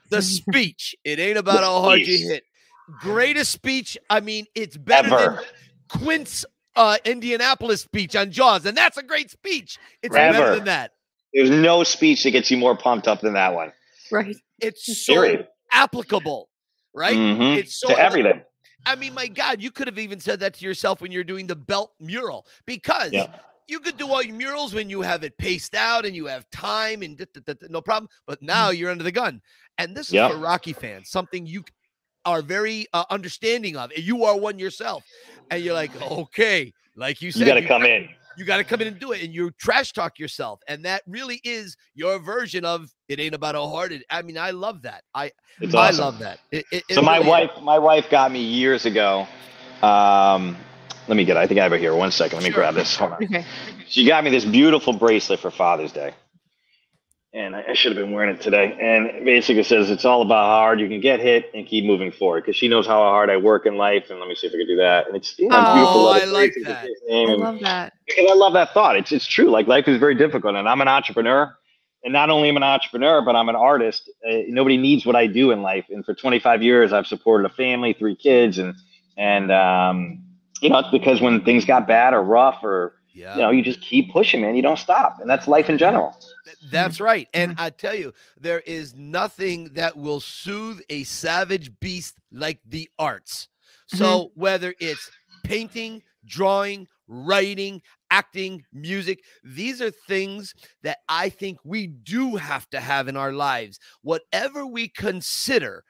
the speech it ain't about how hard you hit greatest speech i mean it's better Ever. than quint's uh indianapolis speech on jaws and that's a great speech it's better than that There's no speech that gets you more pumped up than that one. Right. it's so Period. applicable right Mhm. it's so to everything. i mean my god you could have even said that to yourself when you're doing the belt mural because Yeah. you could do all your murals when you have it paced out and you have time and da- da- da- da- no problem but now you're under the gun and this is Yeah. for rocky fans something you are very uh, understanding of And you are one yourself and you're like okay like you said You got to come in. you got to come in and do it and you trash talk yourself and that really is your version of it ain't about a it i mean i love that i It's i love that It- it- it So my really is. wife, my wife got me years ago. Um, let me get. it. I think I have it here. One second. Let me Sure. grab this. Hold on. Okay. She got me this beautiful bracelet for Father's Day, and I, I should have been wearing it today. And it basically says it's all about how hard you can get hit and keep moving forward. Because she knows how hard I work in life. And let me see if I can do that. And it's you know, Oh, beautiful. I little like that. I and- love that. because I love that thought. It's it's true. Like life is very difficult, and I'm an entrepreneur. And not only am I an entrepreneur, but I'm an artist. Uh, nobody needs what I do in life. And for 25 years, I've supported a family, three kids, and and um, you know, it's because when things got bad or rough, or yeah you know, you just keep pushing, man. You don't stop, and that's life in general. That's right. And I tell you, there is nothing that will soothe a savage beast like the arts. Mm-hmm. So whether it's painting, drawing, writing, acting, music, these are things that I think we do have to have in our lives. Whatever we consider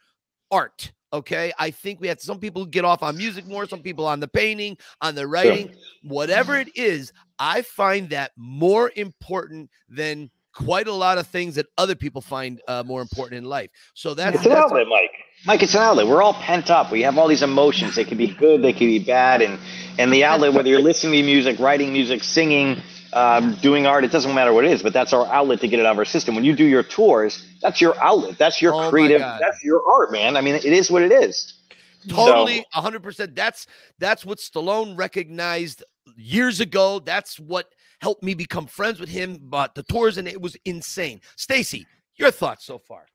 art, okay? I think we have some people get off on music more, some people on the painting, on the writing, whatever it is, I find that more important than quite a lot of things that other people find uh, more important in life. So that's, It's an that's outlet, Mike. Mike, it's an outlet. We're all pent up. We have all these emotions. They can be good, they can be bad, and and the outlet, whether you're listening to music, writing music, singing, um, doing art, it doesn't matter what it is, but that's our outlet to get it out of our system. When you do your tours, that's your outlet. That's your Oh creative. That's your art, man. I mean, it is what it is. totally 100% that's that's what stallone recognized years ago that's what helped me become friends with him but the tours and it was insane stacy your thoughts so far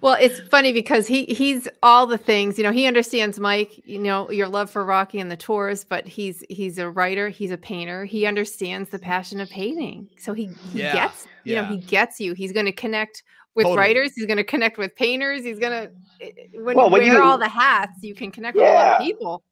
Well, it's funny because he he's all the things, you know, he understands Mike, you know, your love for Rocky and the tours, but he's he's a writer, he's a painter. He understands the passion of painting. So he, he Yeah, gets, you know, he gets you. He's going to connect with Totally. writers, he's going to connect with painters, he's going to eh, eh, when Well, you when wear you- all the hats, you can connect with a lot of people.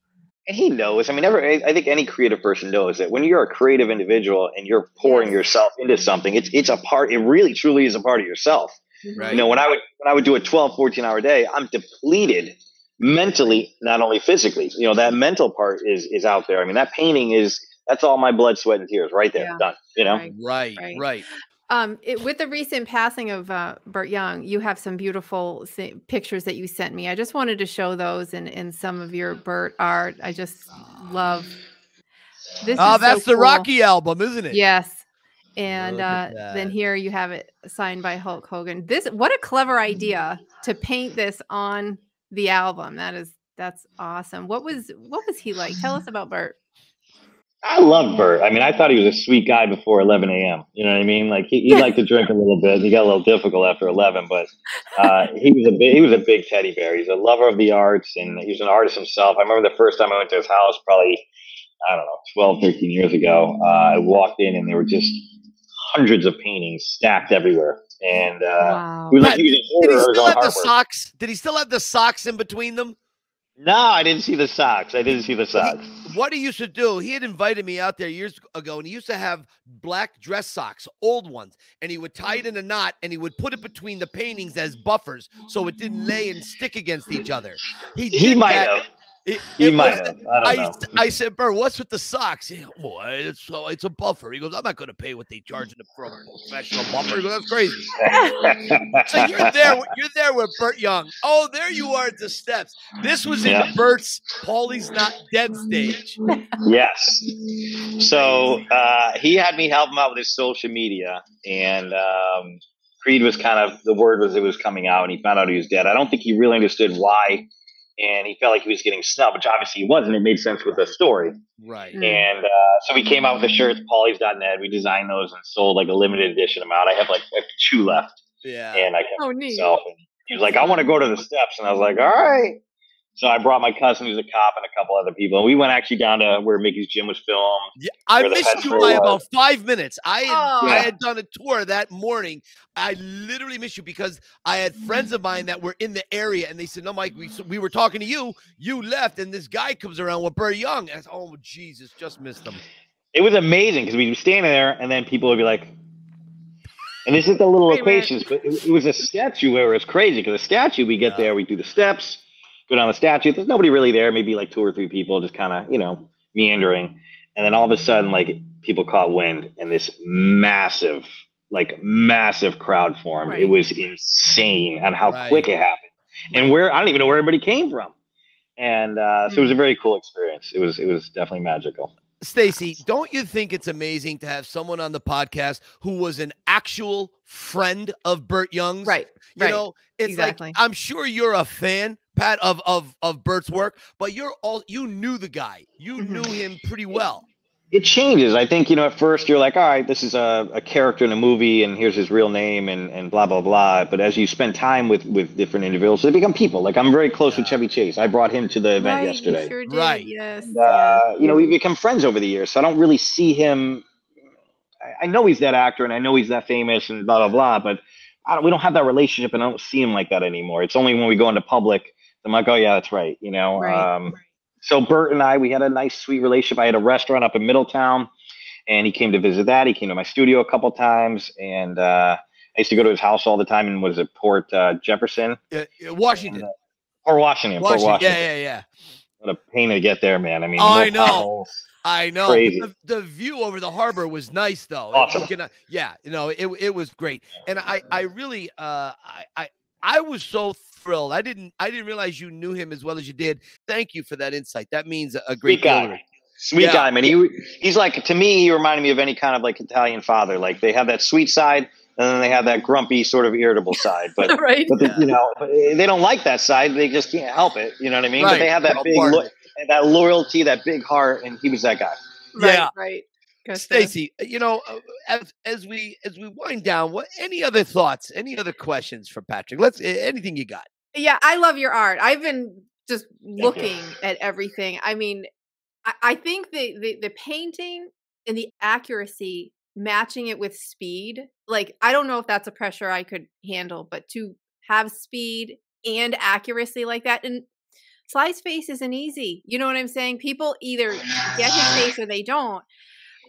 And he knows. I mean, every, I I think any creative person knows that when you're a creative individual and you're pouring Yes. yourself into something, it's it's a part. It really, truly is a part of yourself. Right. You know, when I would when I would do a 12, 14 hour day, I'm depleted mentally, not only physically. You know, that mental part is is out there. I mean, that painting is that's all my blood, sweat, and tears right there. Yeah. Done. You know. Right. right Right. right Um, it, with the recent passing of uh, Burt Young, you have some beautiful si- pictures that you sent me. I just wanted to show those in, in some of your Burt art. I just love this. oh is so that's the cool. rocky album isn't it Yes. And uh, then here you have it signed by Hulk Hogan. This what a clever idea to paint this on the album. That is that's awesome. What was what was he like? Tell us about Burt. I love Burt. I mean, I thought he was a sweet guy before 11 a.m. You know what I mean? Like he, he liked to drink a little bit. He got a little difficult after 11, but uh, he was a big, he was a big teddy bear. He's a lover of the arts, and he was an artist himself. I remember the first time I went to his house, probably I don't know, 12, 13 years ago. Uh, I walked in, and there were just hundreds of paintings stacked everywhere, and uh, wow. he was like using did he still have the socks did he still have the socks in between them No, I didn't see the socks. I didn't see the socks. what he used to do, he had invited me out there years ago, and he used to have black dress socks, old ones, and he would tie it in a knot and he would put it between the paintings as buffers so it didn't lay and stick against each other. He, He might that. have. It- He it might have. I I, don't know. s- I said, Burt, what's with the socks? He, well, it's so it's a buffer. He goes, I'm not going to pay what they charge in the professional buffer. He goes, That's crazy. So you're there. with- You're there with Burt Young. Oh, there you are at the steps. This was in Yeah. Burt's Paulie's Not Dead stage. Yes. So uh, he had me help him out with his social media, and um, Creed was kind of the word was it was coming out, and he found out he was dead. I don't think he really understood why, and he felt like he was getting snubbed, which obviously he wasn't. It made sense with the story, Right. Mm. and uh, so we came out with the shirts, Paulie's.net. We designed those and sold like a limited edition amount. I have like I have two left, Yeah. and I kept Oh, neat. myself. And he was like, "I want to go to the steps," and I was like, "All right." So I brought my cousin, who's a cop, and a couple other people. And we went actually down to where Mickey's gym was filmed. Yeah, I missed you by was. about five minutes. I had, Oh. I had done a tour that morning. I literally missed you because I had friends of mine that were in the area, and they said, "No, Mike, we we were talking to you. You left, and this guy comes around with Burt Young." And I said, "Oh Jesus, just missed him." It was amazing because we'd be standing there, and then people would be like, and this is the little Wait a minute. locations, but it, it was a statue where it was crazy because the statue, we get Yeah. there, we do the steps, go down the statue. There's nobody really there, maybe like two or three people just kind of, you know, meandering. And then all of a sudden, like people caught wind, and this massive, like massive crowd formed. It was insane on how Right. quick it happened, and where I don't even know where everybody came from. And uh, so it was a very cool experience. It was it was definitely magical. Stacy, don't you think it's amazing to have someone on the podcast who was an actual friend of Burt Young's? Right. You right. know, it's Exactly. like I'm sure you're a fan, Pat, of of of Burt's work, but you're all you knew the guy. You Mhm. knew him pretty well. it changes. I think, you know, at first you're like, all right, this is a, a character in a movie and here's his real name and, and blah, blah, blah. But as you spend time with, with different individuals, they become people. Like I'm very close with Chevy Chase. I brought him to the event right, you yesterday. sure did, Right. Yes. And, uh, you know, we've become friends over the years. So I don't really see him. I- I know he's that actor and I know he's that famous and blah, blah, blah. But I don't, we don't have that relationship and I don't see him like that anymore. It's only when we go into public, I'm like, oh, yeah, that's right. You know, Right. um, so Burt and I, we had a nice, sweet relationship. I had a restaurant up in Middletown, and he came to visit that. He came to my studio a couple times, and uh, I used to go to his house all the time. And was it Port uh, Jefferson Uh, Washington. And, uh, or Washington? Port Washington. Washington. Yeah, yeah, yeah. What a pain to get there, man. I mean, Oh, no I know. potholes. I know. Crazy. The, the view over the harbor was nice, though. Awesome. You can- yeah, you know, it it was great, and I I really uh I I I was so thrilled. I didn't I didn't realize you knew him as well as you did. Thank you for that insight. That means a, a great Sweet guy. deal. to me. Sweet Yeah. guy, man. He he's like to me. He reminded me of any kind of like Italian father. Like they have that sweet side, and then they have that grumpy, sort of irritable side. But right. but the, you know, they don't like that side. They just can't help it. You know what I mean? But they have that big, lo- that loyalty, that big heart, and he was that guy. right, Yeah. Right. Gotcha. Stacy, you know, uh, as as we as we wind down, what any other thoughts, any other questions for Patrick? Let's anything you got. Yeah, I love your art. I've been just looking at everything. I mean, I, I think the, the the painting and the accuracy matching it with speed. Like, I don't know if that's a pressure I could handle, but to have speed and accuracy like that, and Sly's face isn't easy. You know what I'm saying? People either get his face or they don't.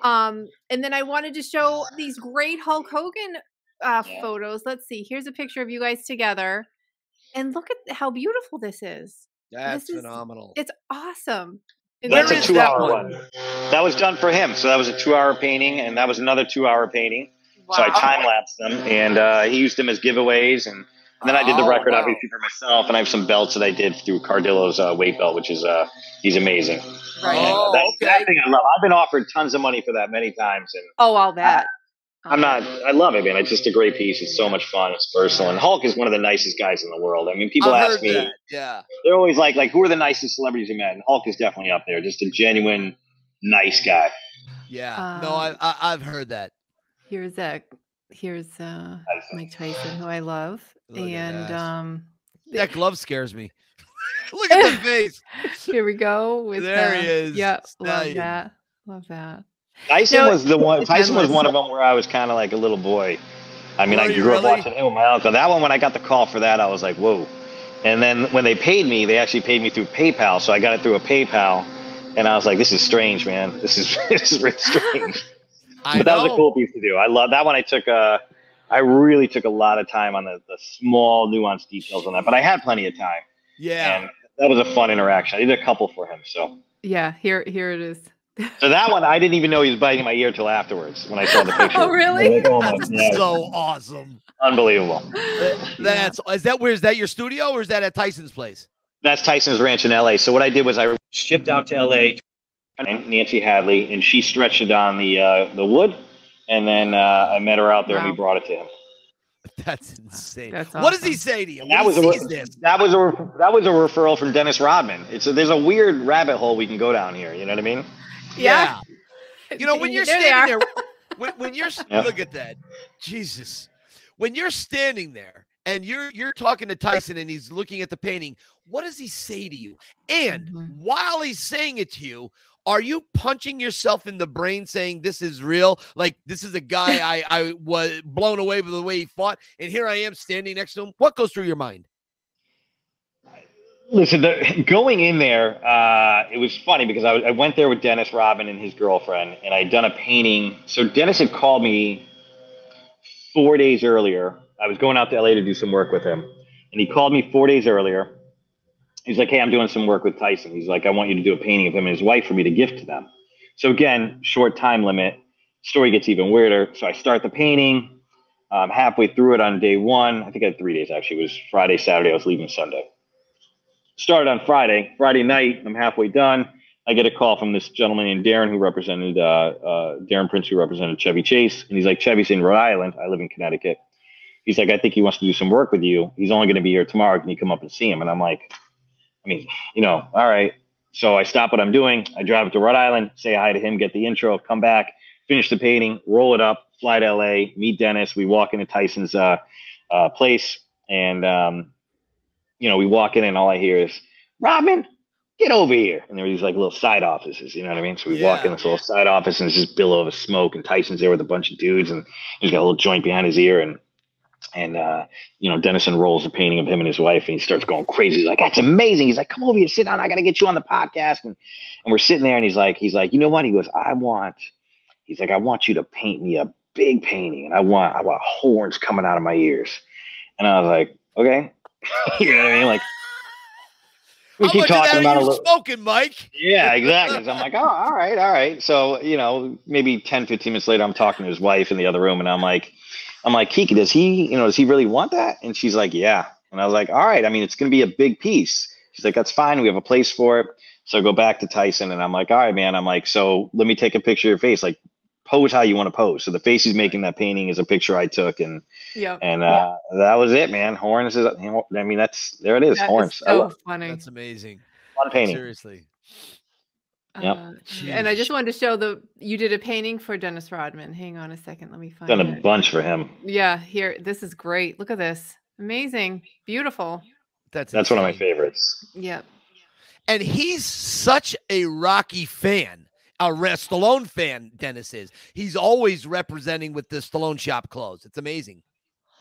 Um, and then I wanted to show these great Hulk Hogan uh, photos. Let's see. Here's a picture of you guys together. And look at how beautiful this is. That's This is- phenomenal. It's awesome. And That's a is two that hour one? one. That was done for him. So that was a two hour painting, and that was another two hour painting. So I time lapsed them, and uh, he used them as giveaways. And, and then I did the Oh, record wow. obviously for myself, and I have some belts that I did through Cardillo's uh, weight belt, which is uh, he's amazing. Right. And Oh, that, okay. that thing I love. I've been offered tons of money for that many times, and Oh, I'll bet. I'm not. I love it, man. It's just a great piece. It's so much fun. It's personal, and Hulk is one of the nicest guys in the world. I mean, people I've ask me. that. Yeah. They're always like, like, who are the nicest celebrities you met? And Hulk is definitely up there. Just a genuine, nice guy. Yeah. no, Um, I, I I've heard that. Here's a here's uh Mike Tyson, who I love. Look and that. um That glove scares me. Look at the face. here we go with There he the- is, Yep, love that. Love that. Tyson No, was the one. it's Tyson was one of them where I was kind of like a little boy. I mean, Were I you grew up watching him with my uncle. That one, when I got the call for that, I was like, whoa. And then when they paid me, they actually paid me through PayPal. So I got it through a PayPal, and I was like, this is strange, man. This is this is really strange. But that was a cool piece to do. I love that one. I took uh, I really took a lot of time on the, the small nuanced details on that, but I had plenty of time, Yeah. and that was a fun interaction. I did a couple for him, so. Yeah, here here it is. So that one, I didn't even know he was biting my ear till afterwards when I saw the picture. Oh, really? Like, oh my- yeah, so awesome. unbelievable. That's is that where is that your studio or is that at Tyson's place? That's Tyson's Ranch in LA. So what I did was I shipped out to LA, and Nancy Hadley, and she stretched it on the uh, the wood, and then uh, I met her out there and we brought it to him. That's insane. That's What does he say to you? That was a that was a that was a referral from Dennis Rodman. It's a, there's a weird rabbit hole we can go down here. You know what I mean? Yeah. You know, when you're There standing there, when, when you're Yeah. look at that, Jesus, when you're standing there and you're you're talking to Tyson and he's looking at the painting, what does he say to you? And Mhm. while he's saying it to you, are you punching yourself in the brain saying this is real? Like this is a guy I I was blown away by the way he fought, and here I am standing next to him. What goes through your mind? Listen, the, going in there, uh, it was funny because I, I went there with Dennis Rodman and his girlfriend, and I'd done a painting. So Dennis had called me four days earlier. I was going out to LA to do some work with him, and he called me four days earlier. He's like, "Hey, I'm doing some work with Tyson." He's like, "I want you to do a painting of him and his wife for me to gift to them." So again, short time limit. Story gets even weirder. So I start the painting. Um, halfway through it on day one, I think I had three days actually. It was Friday, Saturday. I was leaving Sunday started on Friday. Friday night, I'm halfway done. I get a call from this gentleman named Darren, who represented uh, uh, Darren Prince, who represented Chevy Chase, and he's like, Chevy's in Rhode Island. I live in Connecticut. He's like, I think he wants to do some work with you. He's only going to be here tomorrow. Can you come up and see him? And I'm like, I mean, you know, all right. So I stop what I'm doing. I drive to Rhode Island, say hi to him, get the intro, come back, finish the painting, roll it up, fly to LA, meet Dennis. We walk into Tyson's uh, uh, place, and um, you know, we walk in and all I hear is, Rodman, get over here. And there were these like little side offices, you know what I mean? So we walk in this little side office and it's just billow of smoke and Tyson's there with a bunch of dudes and he's got a little joint behind his ear and and uh, you know, Dennis rolls a painting of him and his wife and he starts going crazy. He's like, That's amazing. He's like, Come over here, sit down, I gotta get you on the podcast. And and we're sitting there and he's like, he's like, you know what? He goes, I want he's like, I want you to paint me a big painting and I want I want horns coming out of my ears. And I was like, Okay. you know what I mean? Like we How keep talking about a little. smoking, Mike? Yeah, exactly. So I'm like, oh, all right, all right. So, you know, maybe 10, 15 minutes later, I'm talking to his wife in the other room and I'm like, I'm like, Kiki, does he, you know, does he really want that? And she's like, yeah. And I was like, all right. I mean, it's going to be a big piece. She's like, that's fine. We have a place for it. So I go back to Tyson and I'm like, all right, man. I'm like, so let me take a picture of your face. Like, pose how you want to pose. So the face he's making that painting is a picture I took, and Yeah. and uh, that was it, man. Horns is. I mean, that's there it is. That is horns. I so love funny. That's amazing. fun painting. Seriously. Yep. Uh, and I just wanted to show the you did a painting for Dennis Rodman. Hang on a second, let me find Done a it. bunch for him. Yeah, here. This is great. Look at this. Amazing. Beautiful. That's That's one of my favorites. Yep. And he's such a Rocky fan. A Stallone fan, Dennis is. He's always representing with the Stallone shop clothes. It's amazing.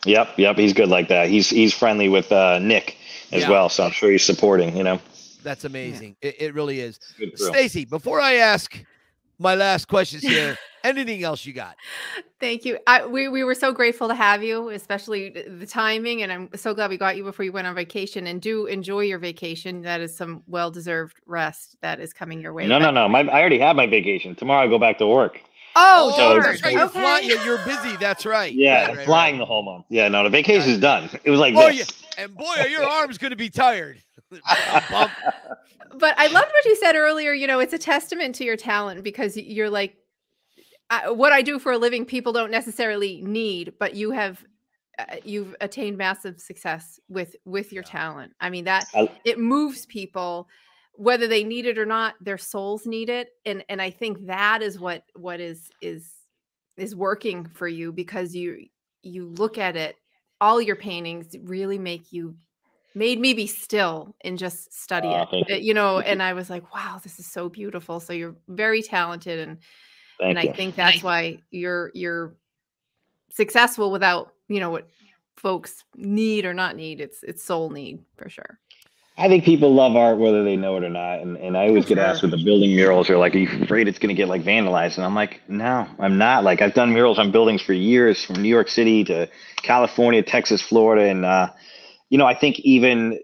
Yep, yep. He's good like that. He's he's friendly with uh, Nick as Yeah. well, so I'm sure he's supporting. You know, That's amazing. It, it really is. Stacy, before I ask my last questions here, anything else you got? Thank you. I, we we were so grateful to have you, especially the timing, and I'm so glad we got you before you went on vacation. And do enjoy your vacation. That is some well deserved rest that is coming your way. No, But- no, no. My, I already have my vacation. Tomorrow I go back to work. Oh, So sure. it's- that's right. You're, Okay. fly- you're busy. That's right. Yeah, Right, right, flying right. the whole month. Yeah, no, the vacation's done. It was like Oh, this. yeah. And boy, are your arms going to be tired. But I loved what you said earlier. You know, it's a testament to your talent because you're like, I, what I do for a living, people don't necessarily need, but you have, uh, you've attained massive success with with your talent. I mean that I- it moves people, whether they need it or not. Their souls need it, and and I think that is what what is is is working for you because you you look at it. All your paintings really make you made me be still and just study it. uh, you. You know, and I was like, wow, this is so beautiful. So you're very talented and Thank and you. I think that's why you're you're successful without, you know, what folks need or not need. It's it's soul need for sure. I think people love art whether they know it or not. And, and I always get asked with the building murals, they're like, Are you afraid it's going to get like vandalized? And I'm like, No, I'm not. Like, I've done murals on buildings for years from New York City to California, Texas, Florida. And, uh, you know, I think even,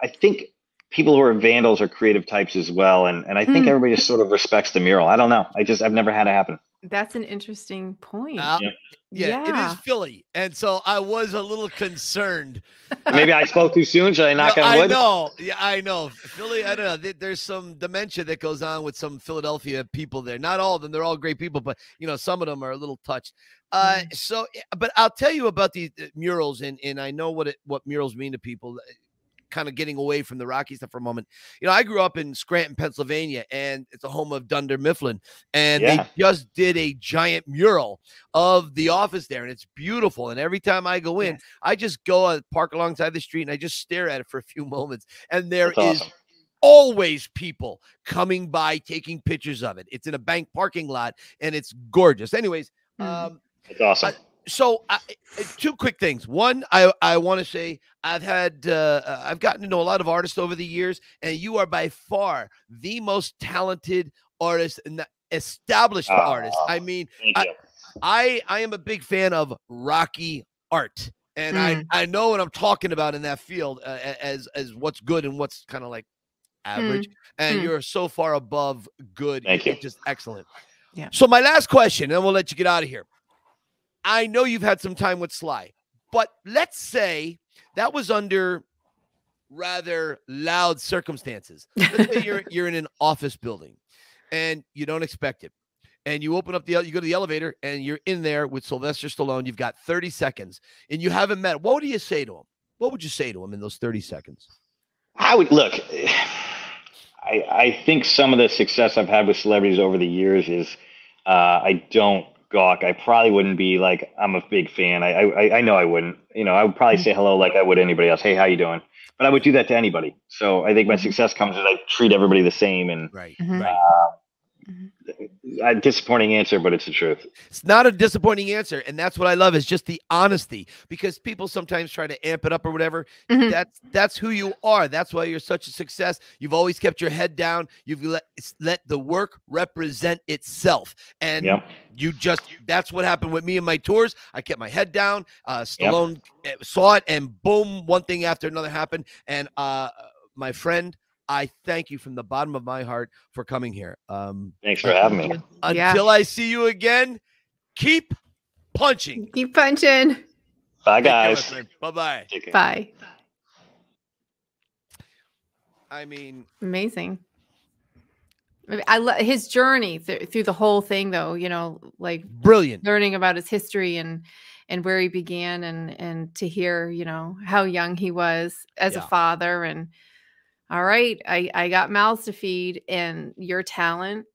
I think people who are vandals are creative types as well. And, and I think Hmm. everybody just sort of respects the mural. I don't know. I just, I've never had it happen. That's an interesting point. Uh, Yeah. yeah, Yeah. is Philly. And so I was a little concerned. Maybe I spoke too soon. Should I knock No, on I wood? know. Yeah, I know. Philly, I don't know. There's some dementia that goes on with some Philadelphia people there. Not all of them. They're all great people, but you know, some of them are a little touched. Uh, so, eh, but I'll tell you about these uh, murals, and and I know what it what murals mean to people. Kind of getting away from the Rocky stuff for a moment. You know, I grew up in Scranton, Pennsylvania, and it's a home of Dunder Mifflin, and Yeah. they just did a giant mural of the office there, and it's beautiful. And every time I go in, Yes. I just go uh, park alongside the street and I just stare at it for a few moments, and there is That's awesome. always people coming by taking pictures of it. It's in a bank parking lot and it's gorgeous. Anyways, Mm. um, It's awesome. So I, uh, two quick things. One, I I want to say I've had uh, uh, I've gotten to know a lot of artists over the years, and you are by far the most talented artist and the established artist. I mean, I- I I am a big fan of Rocky art, and I I know what I'm talking about in that field uh, as as what's good and what's kind of like average. And Mm. you're so far above good. Thank it's you. just excellent. Yeah. So my last question, and then we'll let you get out of here. I know you've had some time with Sly, but let's say that was under rather loud circumstances. Let's say you're you're in an office building and you don't expect it. And you open up the you go to the elevator and you're in there with Sylvester Stallone. You've got 30 seconds and you haven't met. What do you say to him? What would you say to him in those 30 seconds? I would look. I I think some of the success I've had with celebrities over the years is uh, I don't gawk. I probably wouldn't be like I'm a big fan. I I, I know I wouldn't. You know, I would probably mm. say hello like I would anybody else. Hey, how you doing? But I would do that to anybody. So I think my mm-hmm. success comes as I treat everybody the same. And Right. Mhm. Right. Uh, mm-hmm. A disappointing answer, but it's the truth. It's not a disappointing answer, and that's what I love is just the honesty. Because people sometimes try to amp it up or whatever. Mhm. That's that's who you are. That's why you're such a success. You've always kept your head down. You've let let the work represent itself, and Yep. you just that's what happened with me and my tours. I kept my head down. Uh, Stallone eh, saw it, and boom, one thing after another happened, and uh. my friend, I thank you from the bottom of my heart for coming here. Um, Thanks for having me. Yeah. until I see you again, keep punching. Keep punching. Bye, guys. Bye bye. Take care. Bye. I mean, Amazing. I mean, I lo- his journey th- through the whole thing, though. You know, like brilliant. learning about his history and and where he began, and and to hear, you know, how young he was as Yeah. a father, and all right, I I got mouths to feed, and your talent.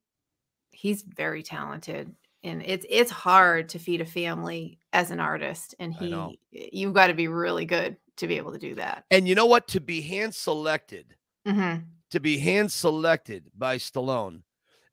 He's very talented, and it's it's hard to feed a family as an artist, and he you've got to be really good to be able to do that. And you know what? To be hand selected, hmm to be hand selected by Stallone.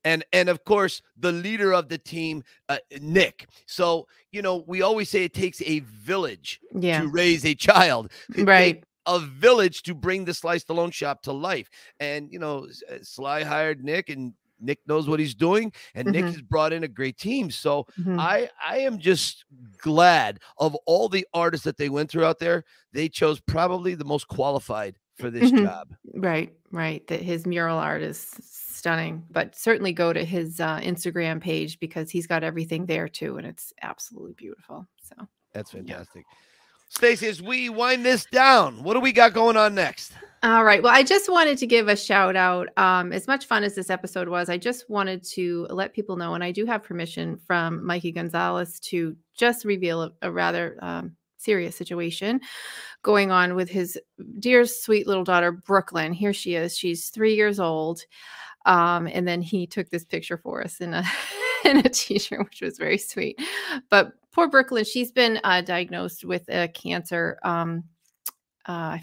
And and of course, the leader of the team, uh, Nick. So, you know, we always say it takes a village Yeah, to raise a child. Right. A village to bring the Sly Stallone shop to life. And, you know, uh, Sly hired Nick and Nick knows what he's doing. And Nick Mhm. has brought in a great team. So Mhm. I I am just glad of all the artists that they went through out there. They chose probably the most qualified for this Mhm. job. Right, right. That his mural art is stunning, but certainly go to his uh, Instagram page because he's got everything there too, and it's absolutely beautiful. So, That's Yeah. Stacy, as we wind this down, what do we got going on next? all right. Well, I just wanted to give a shout out. Um, as much fun as this episode was, I just wanted to let people know, and I do have permission from Mikey Gonzalez to just reveal a, a rather um, serious situation going on with his dear sweet little daughter Brooklyn. Here she is. She's three years old. Um, and then he took this picture for us in a in a t-shirt, which was very sweet. But poor Brooklyn, she's been uh, diagnosed with a cancer. Um, uh,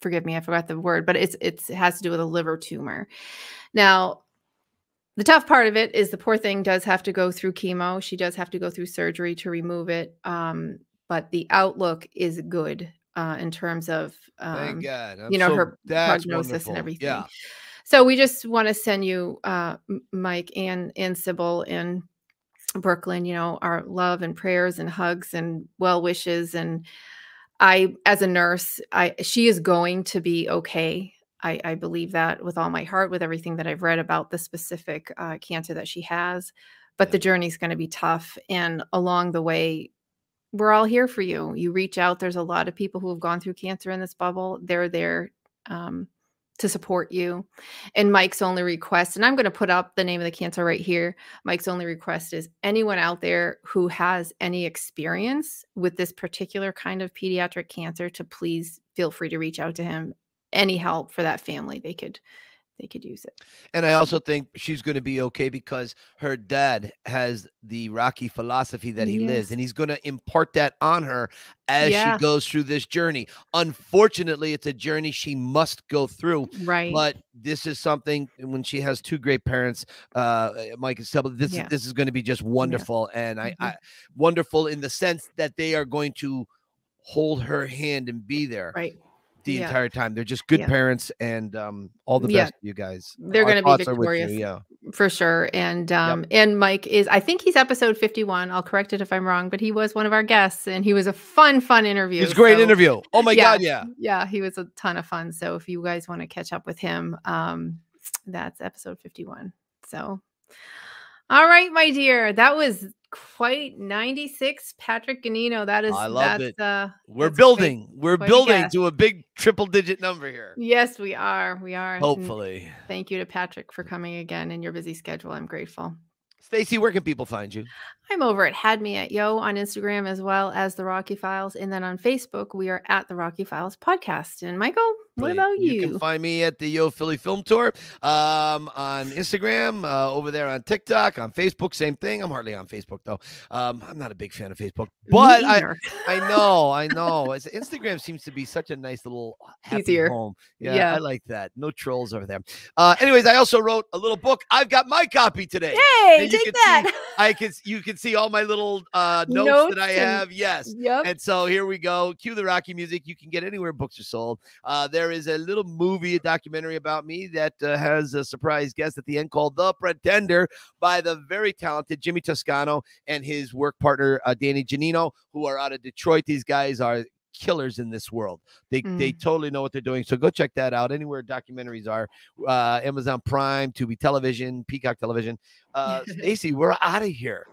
forgive me, I forgot the word, but it's it's it has to do with a liver tumor. Now, the tough part of it is the poor thing does have to go through chemo. She does have to go through surgery to remove it. Um, but the outlook is good uh, in terms of um, Thank God. You know so- her prognosis wonderful. and everything. Yeah. So we just want to send you, uh, Mike and and Sybil and Brooklyn, you know, our love and prayers and hugs and well wishes. And I, as a nurse, I she is going to be okay. I, I believe that with all my heart, with everything that I've read about the specific uh, cancer that she has. But Yeah. the journey's going to be tough, and along the way, we're all here for you. You reach out. There's a lot of people who have gone through cancer in this bubble. They're there um, to support you. And Mike's only request, and I'm going to put up the name of the cancer right here. Mike's only request is anyone out there who has any experience with this particular kind of pediatric cancer to please feel free to reach out to him. Any help for that family, they could they could use it. And I also think she's going to be okay because her dad has the Rocky philosophy that he lives, and he's going to impart that on her as Yeah. she goes through this journey. Unfortunately, it's a journey she must go through. Right. But this is something when she has two great parents, uh, Mike and Sybil. This Yeah. is this is going to be just wonderful, and I, Mhm. I wonderful in the sense that they are going to hold her hand and be there right. The Yeah. entire time. They're just good Yeah. parents, and um, all the Yeah. best, you guys. They're gonna be thoughts are with you, victorious. Yeah. for sure and um and mike is i think he's episode 51 i'll correct it if i'm wrong but he was one of our guests and he was a fun fun interview It's a great interview. Oh my yeah. god, yeah. yeah he was a ton of fun so if you guys want to catch up with him um that's episode 51 so all right my dear that was quite 96 patrick ganino that is I that's it. uh We're building. We're building to a big triple digit number here. yes we are we are and Hopefully. thank you to patrick for coming again in your busy schedule i'm grateful Stacy, where can people find you? I'm over at Had Me at Yo on Instagram as well as the Rocky Files. And then on Facebook, we are at the Rocky Files podcast. And Michael, what about You you? can find me at the Yo Philly Film Tour um, on Instagram, uh, over there on TikTok, on Facebook, same thing. I'm hardly on Facebook though. Um, I'm not a big fan of Facebook, but I. I know, I know. Instagram seems to be such a nice little happy Easier. home. Yeah, Yeah. I like that. No trolls over there. Uh, anyways, I also wrote a little book. I've got my copy today. Yay, take can see that. I can you can see all my little uh, notes, Notes that I and- have. Yes. Yep. And so here we go. Cue the Rocky music. You can get anywhere books are sold. Uh, there is a little movie, a documentary about me that uh, has a surprise guest at the end called The Pretender by the very talented Jimmy Toscano and his work partner, uh, Danny Janino, who are out of Detroit. These guys are killers in this world. They they Mm. totally know what they're doing. So go check that out. Anywhere documentaries are, uh, Amazon Prime, Tubi Television, Peacock Television. Uh, Stacy, we're out of here.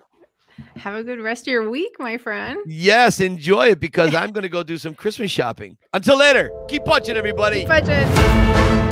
Have a good rest of your week, my friend. Yes, enjoy it because I'm going to go do some Christmas shopping. Until later, keep punching, everybody. Budget.